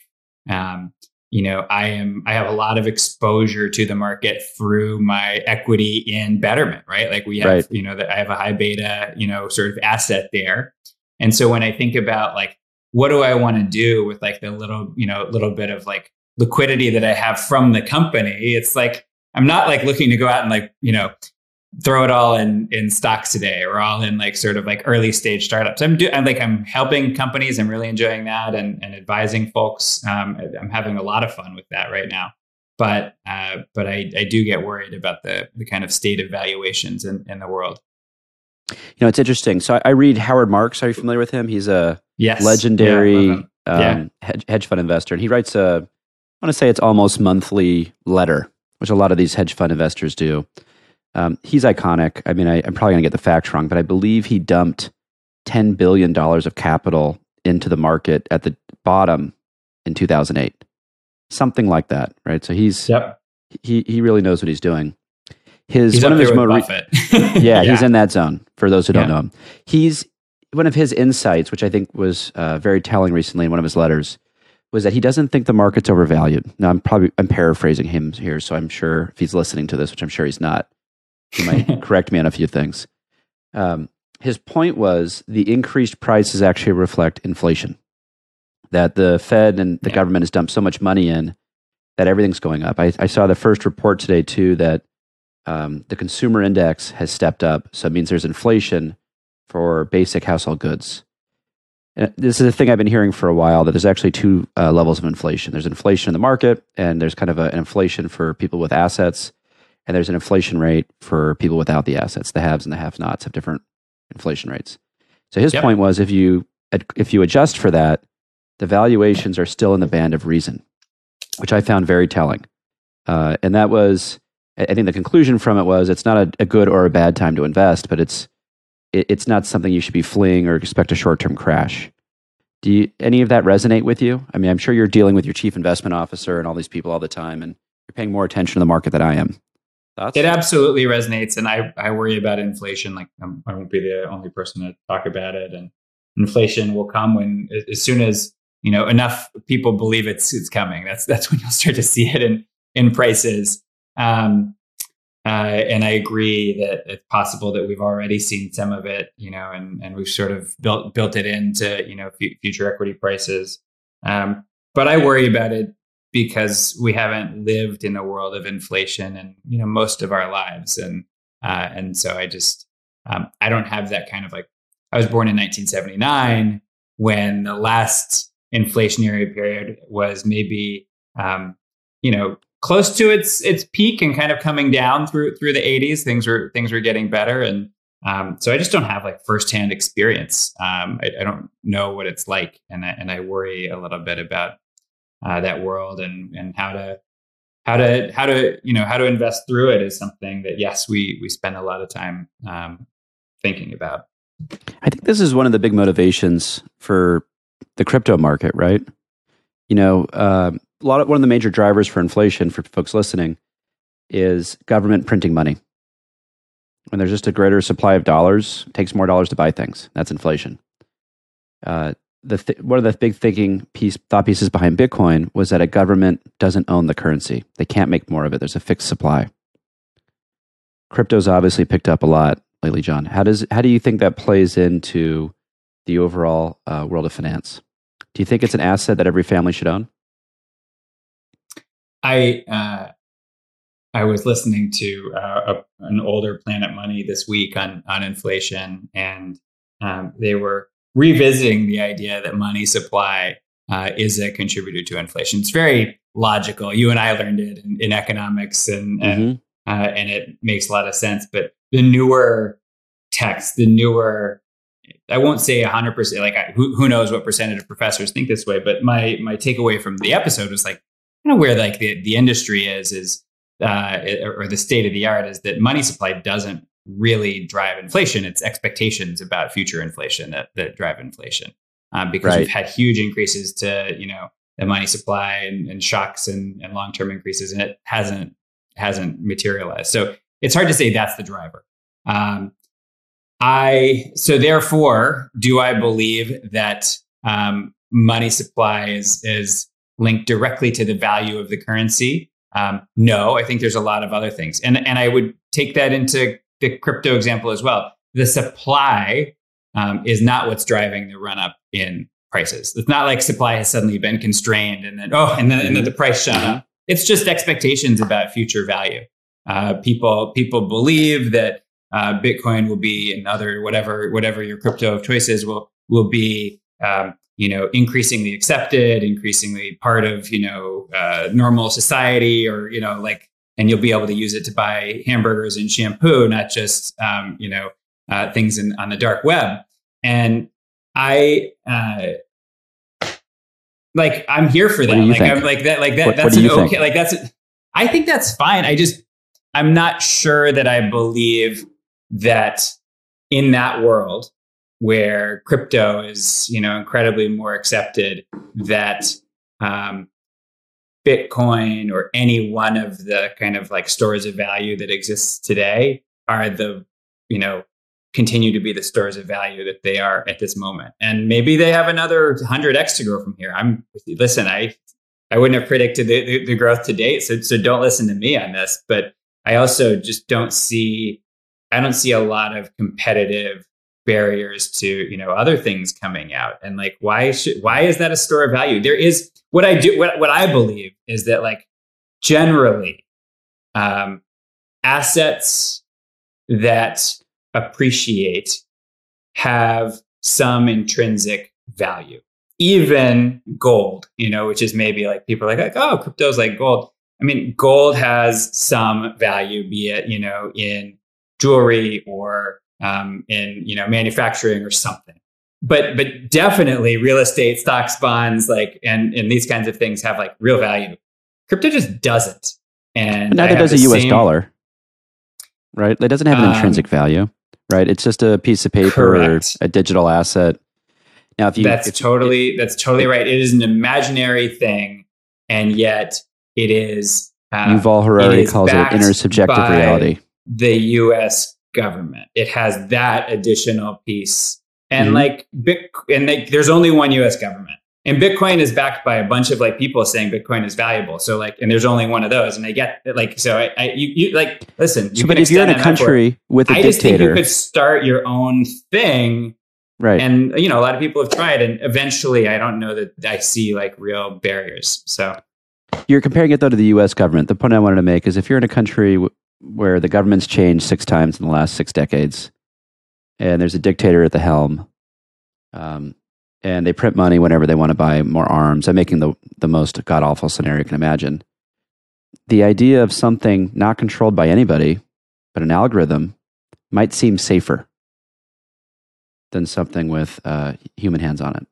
Speaker 1: um, you know i am i have a lot of exposure to the market through my equity in betterment right like we have right. you know that i have a high beta you know sort of asset there and so when i think about like what do i want to do with like the little you know little bit of like liquidity that i have from the company it's like i'm not like looking to go out and like you know throw it all in in stocks today. Or all in like sort of like early stage startups. I'm doing like i'm helping companies. I'm really enjoying that and, and advising folks. Um, i'm having a lot of fun with that right now. But uh, but I, I do get worried about the the kind of state of valuations in, in the world.
Speaker 2: You know it's interesting. So I, I read howard marks. Are you familiar with him? He's a
Speaker 1: yes.
Speaker 2: legendary yeah, um, yeah. hedge, hedge fund investor. And he writes a i want to say it's almost monthly letter which a lot of these hedge fund investors do um, he's iconic. I mean, I, am probably going to get the facts wrong, but I believe he dumped $10 billion of capital into the market at the bottom in 2008. Something like that, right? So he's
Speaker 1: yep.
Speaker 2: he he really knows what he's doing. His
Speaker 1: he's
Speaker 2: one
Speaker 1: of
Speaker 2: his
Speaker 1: mo- [laughs] [laughs] yeah,
Speaker 2: yeah, he's in that zone. For those who don't yeah. know him, he's one of his insights, which I think was uh, very telling recently in one of his letters, was that he doesn't think the market's overvalued. Now I'm probably I'm paraphrasing him here, so I'm sure if he's listening to this, which I'm sure he's not, he might [laughs] correct me on a few things. Um, his point was the increased prices actually reflect inflation. That the Fed and the yeah. government has dumped so much money in that everything's going up. I, I saw the first report today too that um, the consumer index has stepped up, so it means there's inflation for basic household goods. And this is a thing I've been hearing for a while that there's actually two uh, levels of inflation. There's inflation in the market, and there's kind of an inflation for people with assets and there's an inflation rate for people without the assets. The haves and the have-nots have different inflation rates. So his yep. point was if you if you adjust for that, the valuations are still in the band of reason, which I found very telling. Uh, and that was, I think, the conclusion from it was it's not a, a good or a bad time to invest, but it's it, it's not something you should be fleeing or expect a short-term crash. Do you, any of that resonate with you? I mean, I'm sure you're dealing with your chief investment officer and all these people all the time, and you're paying more attention to the market than I am.
Speaker 1: Thoughts? It absolutely resonates, and I I worry about inflation. Like I'm, I will not be the only person to talk about it, and inflation will come when as soon as you know enough people believe it's it's coming. That's that's [laughs] when you'll start to see it in in prices. Um, uh, and I agree that it's possible that we've already seen some of it, you know, and and we've sort of built built it into you know f- future equity prices. Um, but I worry about it because we haven't lived in a world of inflation and you know most of our lives. And uh, and so i just um, i don't have that kind of like i was born in 1979 when the last inflationary period was maybe um, you know close to its its peak and kind of coming down through through the 80s things were things were getting better. And um, so I just don't have like firsthand experience. Um, I, I, don't know what it's like, and I, and I worry a little bit about uh, that world and and how to how to how to you know how to invest through it is something that yes we we spend a lot of time um, thinking about.
Speaker 2: I think this is one of the big motivations for the crypto market, right? You know, uh, a lot of one of the major drivers for inflation for folks listening is government printing money. When there's just a greater supply of dollars, it takes more dollars to buy things. That's inflation. Uh, the th- one of the big thinking piece thought pieces behind Bitcoin was that a government doesn't own the currency; they can't make more of it. There's a fixed supply. Crypto's obviously picked up a lot lately, Jon. How does how do you think that plays into the overall uh, world of finance? Do you think it's an asset that every family should own?
Speaker 1: I uh, I was listening to uh, a, an older Planet Money this week on on inflation, and um, they were revisiting the idea that money supply uh, is a contributor to inflation. It's very logical. You and I learned it in, in economics, and and, mm-hmm. Uh, and it makes a lot of sense. But the newer text, the newer I won't say 100%, like I, who, who knows what percentage of professors think this way, but my, my takeaway from the episode was like, kind of where like the, the industry is, is, uh, or the state of the art is that money supply doesn't really drive inflation. It's expectations about future inflation that, that drive inflation. Um, because right. we've had huge increases to, you know, the money supply and, and shocks and, and long-term increases, and it hasn't hasn't materialized. So it's hard to say that's the driver. Um, I so therefore, do I believe that um, money supply is is linked directly to the value of the currency? Um, no, I think there's a lot of other things, and and I would take that into the crypto example as well. The supply um, is not what's driving the run up in prices. It's not like supply has suddenly been constrained and then oh, and then, and then the price shot up. It's just expectations about future value. Uh, people people believe that uh, Bitcoin will be and other whatever whatever your crypto of choice is will will be um, you know increasingly accepted, increasingly part of you know uh, normal society, or you know like and you'll be able to use it to buy hamburgers and shampoo, not just um, you know uh, things in, on the dark web. And I uh, like I'm here for that. Like think? I'm like that. Like that. What, that's what an okay. Think? Like that's. I think that's fine. I just I'm not sure that I believe that in that world where crypto is you know incredibly more accepted that um, bitcoin or any one of the kind of like stores of value that exists today are the you know continue to be the stores of value that they are at this moment. And maybe they have another 100x to grow from here. I'm listen i i wouldn't have predicted the, the, the growth to date so, so don't listen to me on this but i also just don't see I don't see a lot of competitive barriers to you know other things coming out. And like why should why is that a store of value? There is what i do what, what i believe is that like generally um assets that appreciate have some intrinsic value. Even gold you know which is maybe like people are like, like oh crypto's like gold. I mean gold has some value be it you know in jewelry or um, in you know manufacturing or something. But but definitely real estate, stocks, bonds, like and and these kinds of things have like real value. Crypto just doesn't. And
Speaker 2: but neither does a U.S. Same, dollar, right? It doesn't have an um, intrinsic value, right? It's just a piece of paper correct. or a digital asset.
Speaker 1: Now, if you that's if, totally if, that's totally right. It is an imaginary thing, and yet it is.
Speaker 2: Um, Yuval Harari calls it intersubjective reality
Speaker 1: the US government. It has that additional piece. And mm-hmm. like Bit, and they, there's only one US government. And Bitcoin is backed by a bunch of like people saying Bitcoin is valuable. So like, and there's only one of those. And I get like, so I, I you, you like, listen. You
Speaker 2: so, but if you're in a country with a I dictator, just think
Speaker 1: you could start your own thing.
Speaker 2: Right.
Speaker 1: And you know, a lot of people have tried, and eventually, I don't know that I see like real barriers. So
Speaker 2: you're comparing it though to the U.S. government. The point I wanted to make is if you're in a country where the government's changed six times in the last six decades, and there's a dictator at the helm, um, and they print money whenever they want to buy more arms. I'm making the the most god awful scenario you can imagine. The idea of something not controlled by anybody, but an algorithm, might seem safer than something with uh, human hands on it.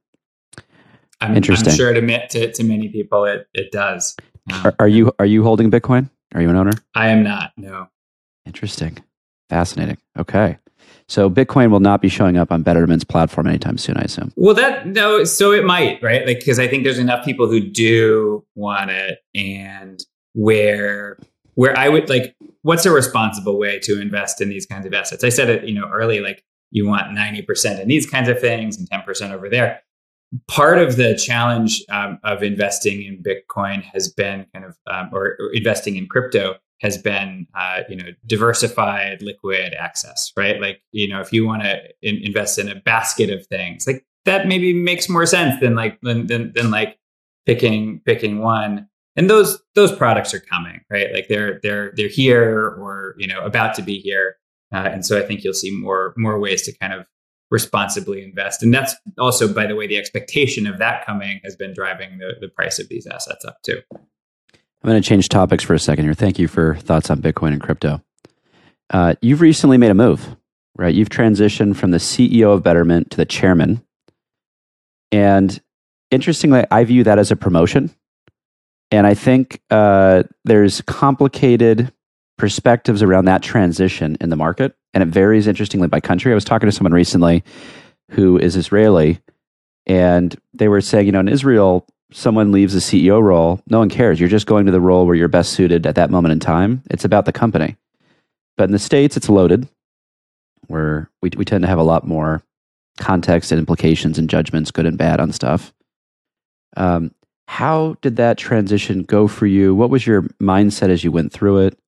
Speaker 1: I'm, Interesting. I'm sure to, to, to many people it, it does.
Speaker 2: Um, are, are you are you holding Bitcoin? Are you an owner?
Speaker 1: I am not. No.
Speaker 2: Interesting. Fascinating. Okay. So Bitcoin will not be showing up on Betterment's platform anytime soon, I assume.
Speaker 1: Well, that no, so it might, right? Like because I think there's enough people who do want it, and where where I would like, what's a responsible way to invest in these kinds of assets? I said it, you know, early, like you want 90% in these kinds of things and 10% over there. Part of the challenge um, of investing in Bitcoin has been kind of, um, or, or, investing in crypto has been, uh, you know, diversified liquid access, right? Like, you know, if you want to in- invest in a basket of things, like that maybe makes more sense than like than, than, than like picking picking one. And those those products are coming right? Like they're they're they're here or you know about to be here. Uh, and so i think you'll see more more ways to kind of responsibly invest. And that's also by the way the expectation of that coming has been driving the, the price of these assets up too.
Speaker 2: I'm going to change topics for a second here. Thank you for thoughts on bitcoin and crypto. Uh, you've recently made a move right? You've transitioned from the ceo of betterment to the chairman. And interestingly i view that as a promotion. And I think uh, there's complicated perspectives around that transition in the market. And it varies interestingly by country. I was talking to someone recently who is Israeli, and they were saying, you know, in Israel, someone leaves the CEO role, no one cares. You're just going to the role where you're best suited at that moment in time. It's about the company. But in the States, it's loaded, where we, we tend to have a lot more context and implications and judgments, good and bad, on stuff. Um, how did that transition go for you? What was your mindset as you went through it?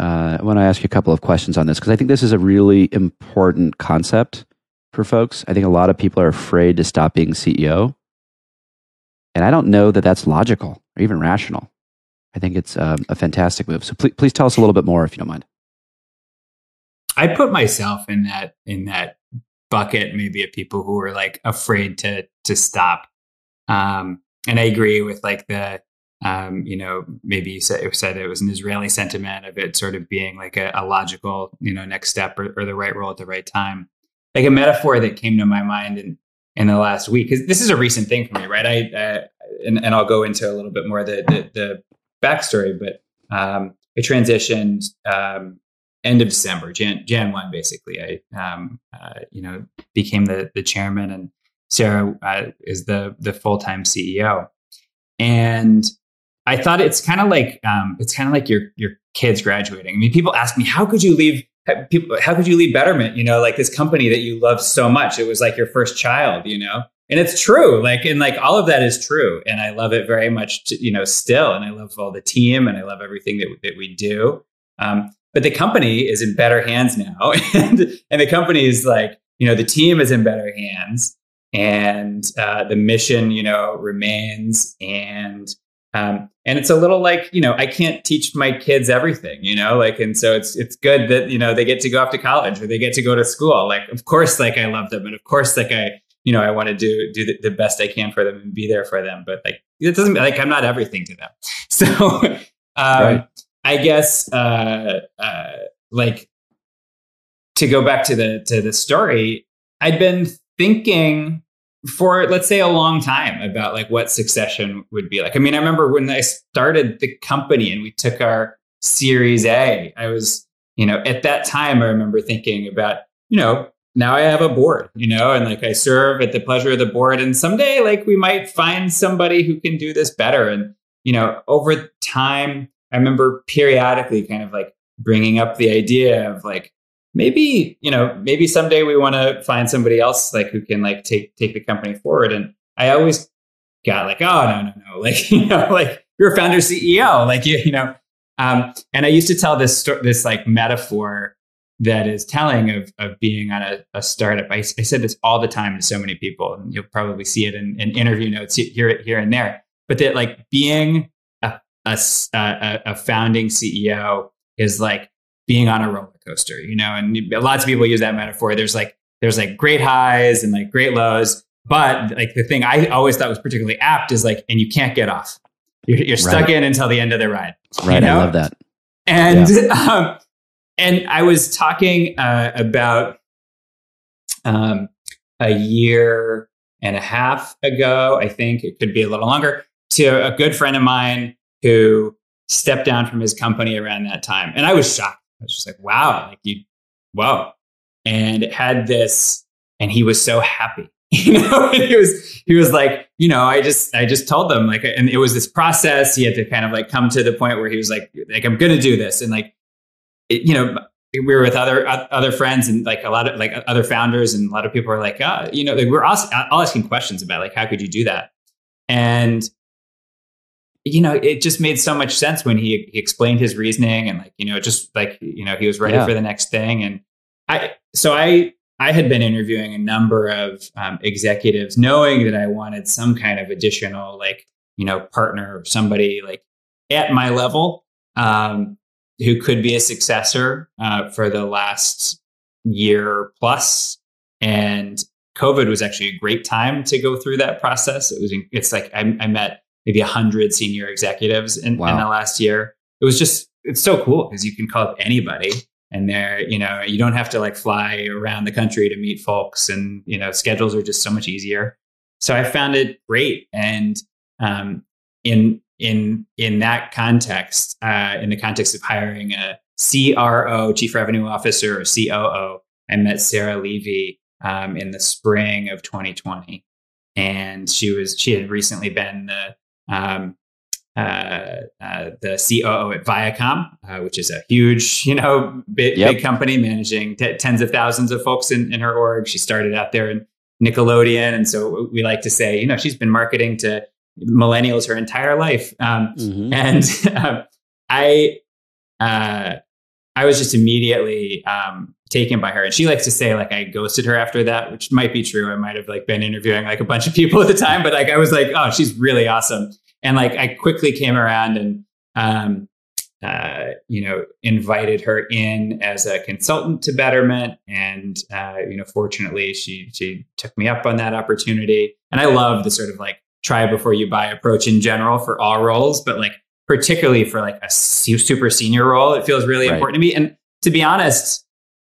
Speaker 2: Uh, I want to ask you a couple of questions on this because I think this is a really important concept for folks. I think a lot of people are afraid to stop being CEO. And I don't know that that's logical or even rational. I think it's um, a fantastic move. So please, please tell us a little bit more if you don't mind.
Speaker 1: I put myself in that in that bucket, maybe of people who are like afraid to to stop. Um, and I agree with like the um, you know, maybe you said, said it was an Israeli sentiment of it sort of being like a, a logical, you know, next step or, or, the right role at the right time. Like a metaphor that came to my mind in in the last week because this is a recent thing for me, right? I uh, and, and I'll go into a little bit more the the, the backstory, but um, I transitioned um, end of December, Jan Jan one, basically. I um, uh, you know became the the chairman and Sarah uh, is the the full time CEO, and I thought it's kind of like um, it's kind of like your your kids graduating. I mean, people ask me, how could you leave? People, how could you leave Betterment? You know, like this company that you love so much. It was like your first child. You know, and it's true. Like, and like all of that is true, and I love it very much. To, you know, still, and I love all the team, and I love everything that that we do. Um, but the company is in better hands now, [laughs] and and the company is like you know the team is in better hands and uh, the mission, you know, remains. And um, and it's a little like you know, I can't teach my kids everything, you know, like, and so it's it's good that you know they get to go off to college or they get to go to school. Like, of course, like I love them, and of course, like I you know I want to do do the, the best I can for them and be there for them. But like it doesn't like I'm not everything to them. [laughs] So um, right. I guess uh, uh, like to go back to the to the story, I'd been thinking for let's say a long time about like what succession would be like. I mean, I remember when I started the company and we took our series A, I was, you know, at that time I remember thinking about, you know, now I have a board, you know, and like I serve at the pleasure of the board and someday like we might find somebody who can do this better and you know, over time I remember periodically kind of like bringing up the idea of like maybe you know maybe someday we want to find somebody else like who can like take take the company forward. And i always got like oh no no no. [laughs] Like you know like you're a founder ceo like you you know um, and i used to tell this sto- this like metaphor that is telling of of being on a, a startup. I, I, said this all the time to so many people and you'll probably see it in, in interview notes here here and there. But that like being a, a, a founding ceo is like being on a roller coaster, you know, and lots of people use that metaphor. There's like, there's like great highs and like great lows. But like the thing I always thought was particularly apt is like, and you can't get off. You're, you're stuck right. in until the end of the ride.
Speaker 2: Right. You know? I love that.
Speaker 1: And, yeah. [laughs] um, and I was talking uh, about um, a year and a half ago, I think it could be a little longer, to a good friend of mine who stepped down from his company around that time. And I was shocked I was just like, wow, like you, whoa. and it had this, and he was so happy. [laughs] You know, he was he was like, you know, I just I just told them like, and it was this process. He had to kind of like come to the point where he was like, like I'm to do this, and like, it, you know, we were with other other friends and like a lot of like other founders and a lot of people were like, uh, you know, like we're all, all asking questions about like how could you do that, and you know, it just made so much sense when he, he explained his reasoning and like, you know, just like, you know, he was ready yeah. for the next thing. And I, so I, I had been interviewing a number of um, executives knowing that I wanted some kind of additional, like, you know, partner or somebody like at my level um, who could be a successor uh, for the last year plus. And COVID was actually a great time to go through that process. It was, it's like I, I met maybe 100 senior executives in, wow. in the last year. It was just, it's so cool because you can call up anybody and they're, you know, you don't have to like fly around the country to meet folks and, you know, schedules are just so much easier. So I found it great. And um, in, in, in that context, uh, in the context of hiring a CRO, Chief Revenue Officer, or COO, I met Sarah Levy um, in the spring of 2020 and she was she had recently been the um, uh, uh, the COO at Viacom, uh, which is a huge, you know, big, yep. big company managing t- tens of thousands of folks in, in her org. She started out there in Nickelodeon, and so we like to say, you know, she's been marketing to millennials her entire life. Um, mm-hmm. And [laughs] um, I, uh, I was just immediately um, taken by her. And she likes to say like I ghosted her after that, which might be true. I might have like been interviewing like a bunch of people at the time, but like I was like, oh, she's really awesome. And like I quickly came around and um, uh, you know, invited her in as a consultant to Betterment, and uh, you know, fortunately, she she took me up on that opportunity. And I love the sort of like try before you buy approach in general for all roles, but like particularly for like a super senior role, it feels really right. important to me. And to be honest,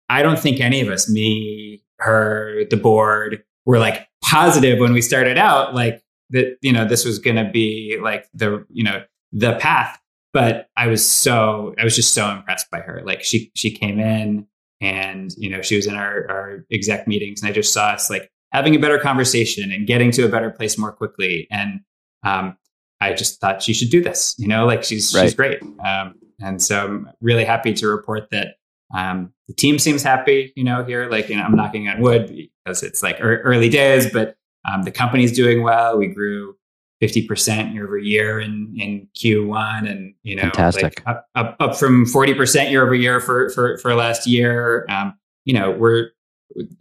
Speaker 1: I don't think any of us, me, her, the board, were like positive when we started out, like that, you know, this was going to be like the, you know, the path. But I was so, I was just so impressed by her. Like she, she came in and, you know, she was in our, our exec meetings and I just saw us like having a better conversation and getting to a better place more quickly. And, um, I just thought she should do this, you know, like she's, right. she's great. Um, and so I'm really happy to report that um, the team seems happy, you know, here. Like, you know, I'm knocking on wood because it's like early days, but um, the company's doing well. We grew 50% year over year in, in Q1 and, you know,
Speaker 2: Fantastic.
Speaker 1: like up, up, up from 40% year over year for, for, for last year. Um, you know, we're,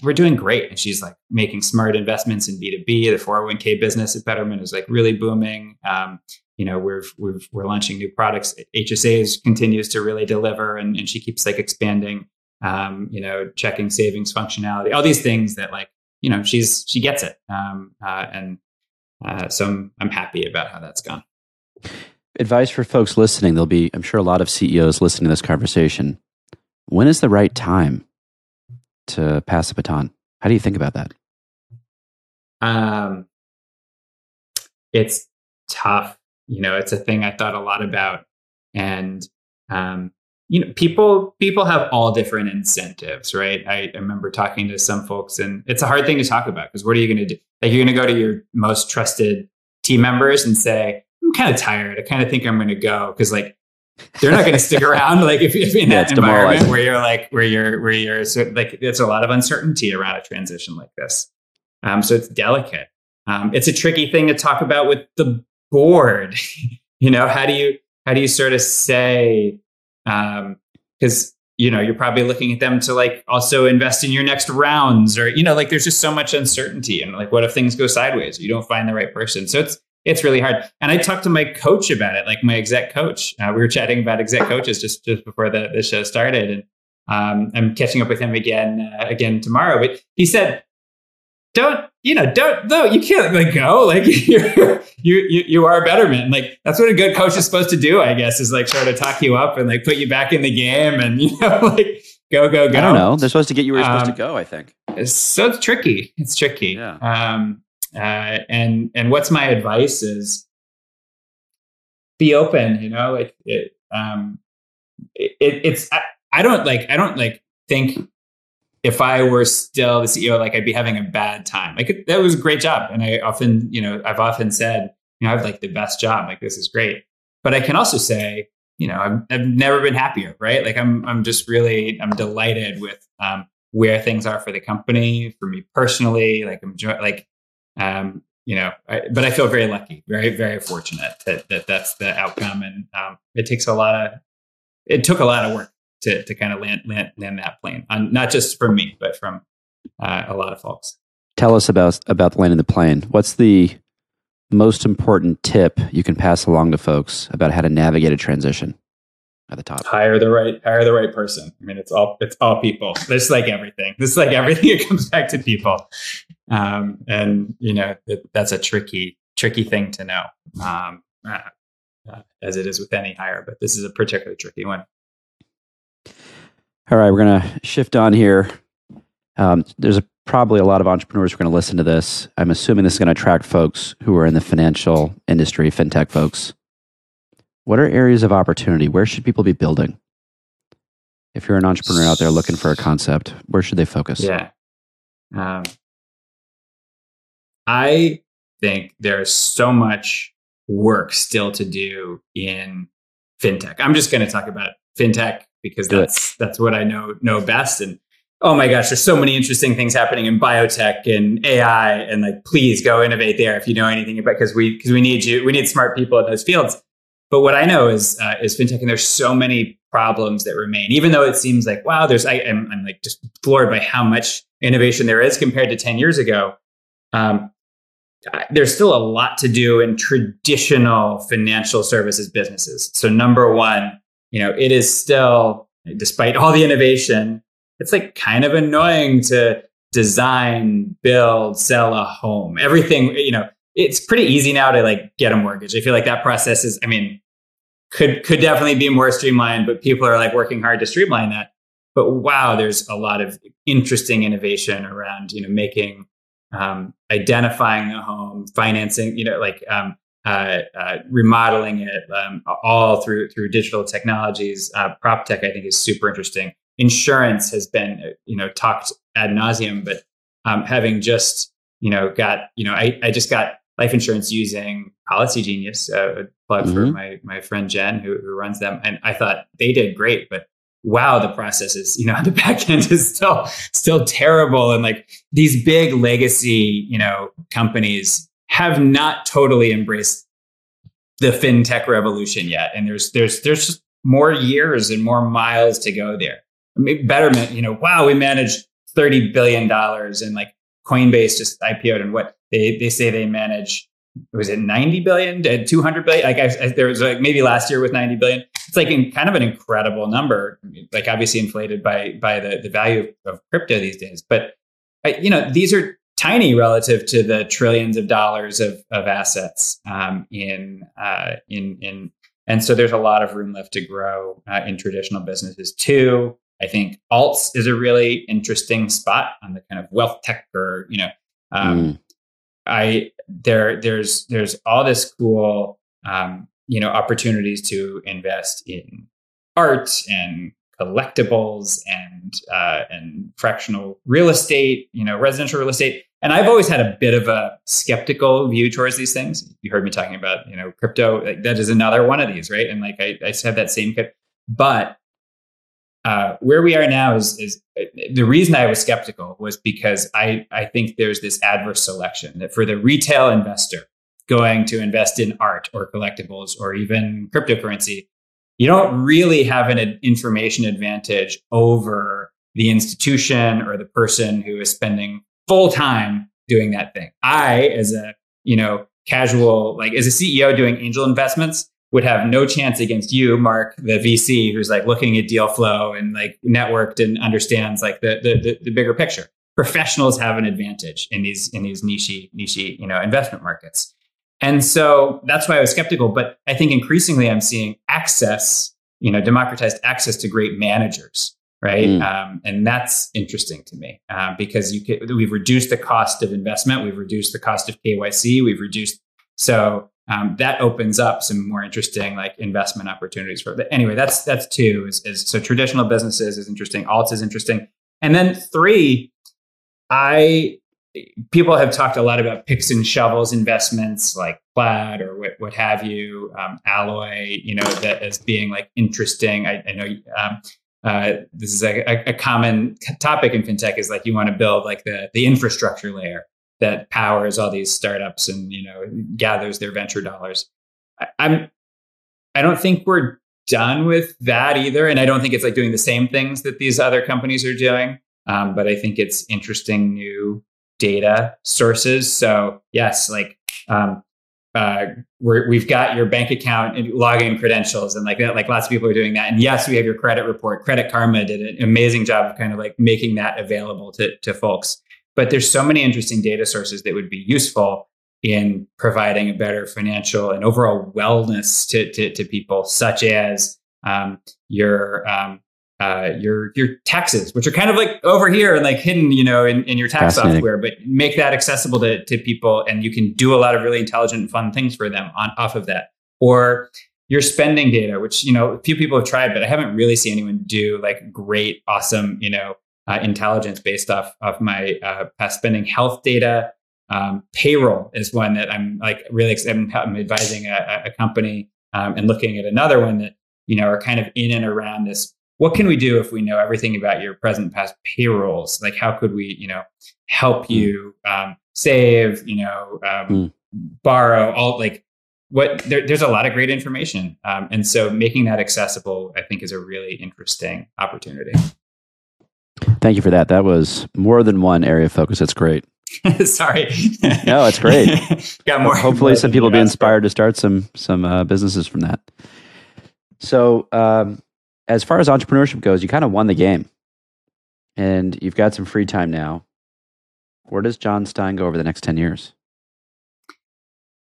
Speaker 1: we're doing great. And she's like making smart investments in B2B. The 401k business at Betterment is like really booming. Um, you know we're we're we're launching new products. Hsa continues to really deliver and, and she keeps like expanding um, you know checking savings functionality all these things that like you know she's she gets it. Um, uh, and uh, so I'm, I'm happy about how that's gone.
Speaker 2: Advice for folks listening. There'll be i'm sure a lot of ceos listening to this conversation. When is the right time to pass the baton? How do you think about that? Um
Speaker 1: it's tough you know, it's a thing I thought a lot about. And um, you know, people people have all different incentives, right? I, I remember talking to some folks, and it's a hard thing to talk about because what are you going to do? Like, you're going to go to your most trusted team members and say, "I'm kind of tired. I kind of think I'm going to go," because like they're not going to stick [laughs] around. Like if, if in yeah, that environment where you're like where you're where you're like there's a lot of uncertainty around a transition like this. Um, so it's delicate. Um, it's a tricky thing to talk about with the board. [laughs] You know how do you how do you sort of say um because you know you're probably looking at them to like also invest in your next rounds or you know like there's just so much uncertainty and like what if things go sideways? You don't find the right person. So it's it's really hard. And i talked to my coach about it like my exec coach. Uh, we were chatting about exec [laughs] coaches just just before the, the show started. And um, i'm catching up with him again uh, again tomorrow. But he said don't you know don't no you can't like go. [laughs] Like you're, you you you are a betterment. Like that's what a good coach is supposed to do i guess is like sort of talk you up and like put you back in the game and [laughs] you know like go go go
Speaker 2: i don't know. They're supposed to get you where you're um, supposed to um, go i think.
Speaker 1: it's so it's tricky. It's tricky. Yeah. um uh and and what's my advice is be open you know like it um it, it's I, I don't like i don't like think if I were still the CEO, like I'd be having a bad time. Like that was a great job, and I often, you know, I've often said, you know, I have like the best job. Like this is great, but I can also say, you know, I've, I've never been happier, right? Like I'm, I'm just really, I'm delighted with um, where things are for the company, for me personally. Like I'm, like, um, you know, I, but I feel very lucky, very, very fortunate that, that that's the outcome, and um, it takes a lot of, it took a lot of work to to kind of land land, land that plane, on, not just from me, but from uh, a lot of folks.
Speaker 2: Tell us about about landing the plane. What's the most important tip you can pass along to folks about how to navigate a transition at the top?
Speaker 1: Hire the right hire the right person. I mean, it's all it's all people. This like everything. This is like everything. [laughs] It comes back to people, um, and you know it, that's a tricky tricky thing to know, um, uh, uh, as it is with any hire. But this is a particularly tricky one.
Speaker 2: All right, we're gonna shift on here. Um, there's a probably a lot of entrepreneurs who are going to listen to this. I'm assuming this is going to attract folks who are in the financial industry, fintech folks. What are areas of opportunity? Where should people be building? If you're an entrepreneur out there looking for a concept, where should they focus?
Speaker 1: Yeah. Um, I think there's so much work still to do in fintech. I'm just going to talk about fintech because that's that's what I know know best. And oh my gosh, there's so many interesting things happening in biotech and AI, and like, please go innovate there if you know anything about because we because we need you, we need smart people in those fields. But what I know is uh, is fintech, and there's so many problems that remain. Even though it seems like wow, there's I, am I'm, I'm like just floored by how much innovation there is compared to ten years ago. Um, there's still a lot to do in traditional financial services businesses. So number one, you know, it is still, despite all the innovation, it's like kind of annoying to design, build, sell a home. Everything, you know, it's pretty easy now to like get a mortgage. I feel like that process is, I mean, could could definitely be more streamlined, but people are like working hard to streamline that. But wow, there's a lot of interesting innovation around, you know, making um, identifying a home, financing, you know, like um, uh, uh, remodeling it um, all through through digital technologies. Uh, prop tech, I think, is super interesting insurance has been uh, you know talked ad nauseum, but um, having just you know got you know I, I just got life insurance using Policygenius, uh, a plug mm-hmm. for my my friend Jen who, who runs them, and I thought they did great, but wow, the process is, you know, [laughs] the back end is still still terrible. And like these big legacy, you know, companies have not totally embraced the fintech revolution yet. And there's there's there's more years and more miles to go there. Betterment, you know, wow, we managed $30 billion and like Coinbase just IPO'd and what they, they say they manage, was it 90 billion, uh, 200 billion? Like I, I, there was like maybe last year with 90 billion. It's like in, kind of an incredible number, like obviously inflated by, by the, the value of, of crypto these days. But, I, you know, these are tiny relative to the trillions of dollars of, of assets um, in, uh, in, in, and so there's a lot of room left to grow uh, in traditional businesses too. I think alts is a really interesting spot on the kind of wealth tech or, you know, um, mm. I there there's there's all this cool um, you know opportunities to invest in art and collectibles and uh, and fractional real estate, you know, residential real estate. And I've always had a bit of a skeptical view towards these things. You heard me talking about, you know, crypto. Like that is another one of these, right? And like I, I have that same, but uh, where we are now is, is the reason I was skeptical was because I, I think there's this adverse selection that for the retail investor going to invest in art or collectibles or even cryptocurrency, you don't really have an information advantage over the institution or the person who is spending full time doing that thing. I, as a you know casual like as a CEO doing angel investments, would have no chance against you, Mark, the VC, who's like looking at deal flow and like networked and understands like the the, the, bigger picture. Professionals have an advantage in these in these niche niche you know investment markets, and so that's why I was skeptical. But I think increasingly I'm seeing access, you know, democratized access to great managers, right? Mm. Um, and that's interesting to me uh, because you can, we've reduced the cost of investment, we've reduced the cost of KYC, we've reduced so um, that opens up some more interesting like investment opportunities for. But anyway, that's that's two. Is, is so traditional businesses is interesting. Alts is interesting. And then three, I people have talked a lot about picks and shovels investments like Plaid or what, what have you, um, Alloy, you know, that as being like interesting. I, I know um, uh, this is a, a, common topic in fintech is like you want to build like the the infrastructure layer that powers all these startups and you know gathers their venture dollars. I, I'm I don't think we're done with that either, and I don't think it's like doing the same things that these other companies are doing. Um, but I think it's interesting new data sources. So yes, like um, uh, we have got your bank account and login credentials and like that. Like lots of people are doing that. And yes, we have your credit report. Credit Karma did an amazing job of kind of like making that available to to folks. But there's so many interesting data sources that would be useful in providing a better financial and overall wellness to to, to people, such as um, your um, uh, your your taxes, which are kind of like over here and like hidden, you know, in, in your tax software, but make that accessible to, to people and you can do a lot of really intelligent and fun things for them on off of that. Or your spending data, which, you know, a few people have tried, but I haven't really seen anyone do like great, awesome, you know, uh, intelligence based off of my uh, past spending health data. Um, payroll is one that I'm like really excited. I'm advising a, a company um, and looking at another one that, you know, are kind of in and around this what can we do if we know everything about your present past payrolls like how could we you know help hmm. you um, save you know um, mm. borrow all like what there, there's a lot of great information um, and so making that accessible i think is a really interesting opportunity.
Speaker 2: Thank you for that. That was more than one area of focus. That's great. [laughs]
Speaker 1: Sorry.
Speaker 2: No it's great. [laughs] Got more hopefully some people be inspired to start some some uh, businesses from that. So um, as far as entrepreneurship goes, you kind of won the game and you've got some free time now. Where does Jon Stein go over the next 10 years?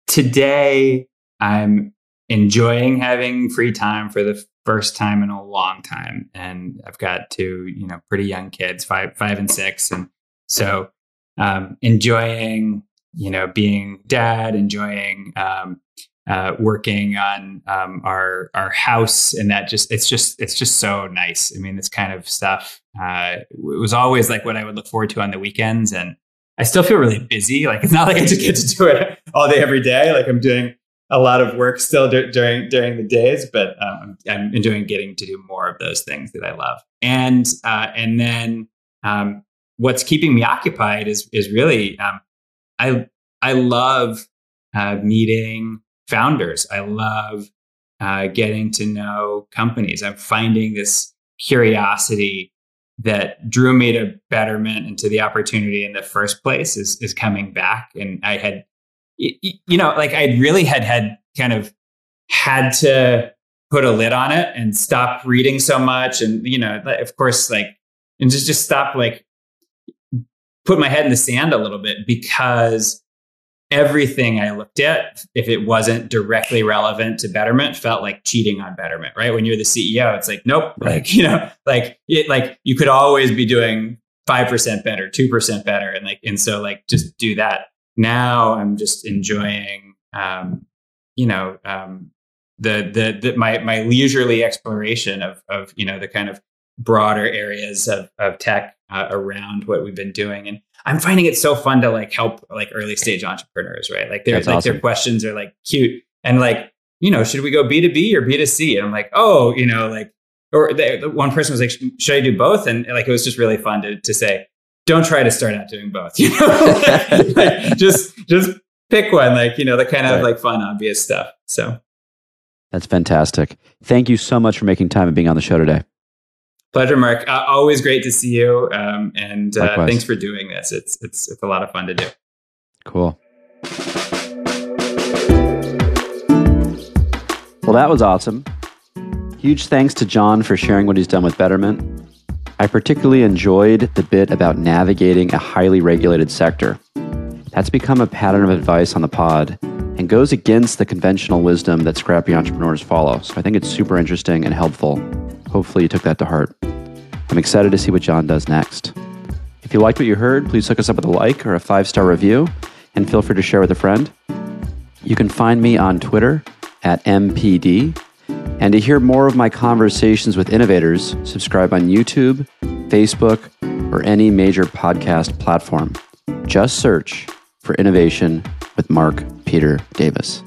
Speaker 1: Today, I'm enjoying having free time for the first time in a long time. And I've got two, you know, pretty young kids, five, five and six. And so um, enjoying, you know, being dad, enjoying um, uh, working on um, our our house, and that just it's just it's just so nice. I mean, this kind of stuff uh, it was always like what I would look forward to on the weekends, and I still feel really busy. Like it's not like I just get to do it all day every day. Like I'm doing a lot of work still d- during during the days, but um, I'm enjoying getting to do more of those things that I love. And uh, and then um, what's keeping me occupied is is really um, I I love uh, meeting founders. I love uh, getting to know companies. I'm finding this curiosity that drew me to Betterment and to the opportunity in the first place is is coming back. And I had, you know, like I really had had kind of had to put a lid on it and stop reading so much, and you know, of course, like and just just stop like put my head in the sand a little bit because everything I looked at, if it wasn't directly relevant to Betterment, felt like cheating on Betterment, right? When you're the CEO, it's like, nope, like, [laughs] you know, like it, like you could always be doing 5% better, 2% better. And like, and so like, just do that. Now I'm just enjoying, um, you know, um, the, the, the, my, my leisurely exploration of, of, you know, the kind of broader areas of, of tech uh, around what we've been doing. And I'm finding it so fun to like help like early stage entrepreneurs, right? Like their like awesome. their questions are like cute and like, you know, should we go B2B or B2C? And I'm like, oh, you know, like, or the, one person was like, should I do both? And like, it was just really fun to, to say, don't try to start out doing both, [laughs] you know, [laughs] like, just, just pick one, like, you know, the kind of right. like fun, obvious stuff. So
Speaker 2: that's fantastic. Thank you so much for making time and being on the show today.
Speaker 1: Pleasure, Mark. Uh, always great to see you, um, and uh, thanks for doing this. It's it's it's a lot of fun to do.
Speaker 2: Cool. Well, that was awesome. Huge thanks to Jon for sharing what he's done with Betterment. I particularly enjoyed the bit about navigating a highly regulated sector. That's become a pattern of advice on the pod and goes against the conventional wisdom that scrappy entrepreneurs follow. So I think it's super interesting and helpful. Hopefully, you took that to heart. I'm excited to see what Jon does next. If you liked what you heard, please hook us up with a like or a five star review, and feel free to share with a friend. You can find me on Twitter at MPD. And to hear more of my conversations with innovators, subscribe on YouTube, Facebook, or any major podcast platform. Just search for Innovation with Mark Peter Davis.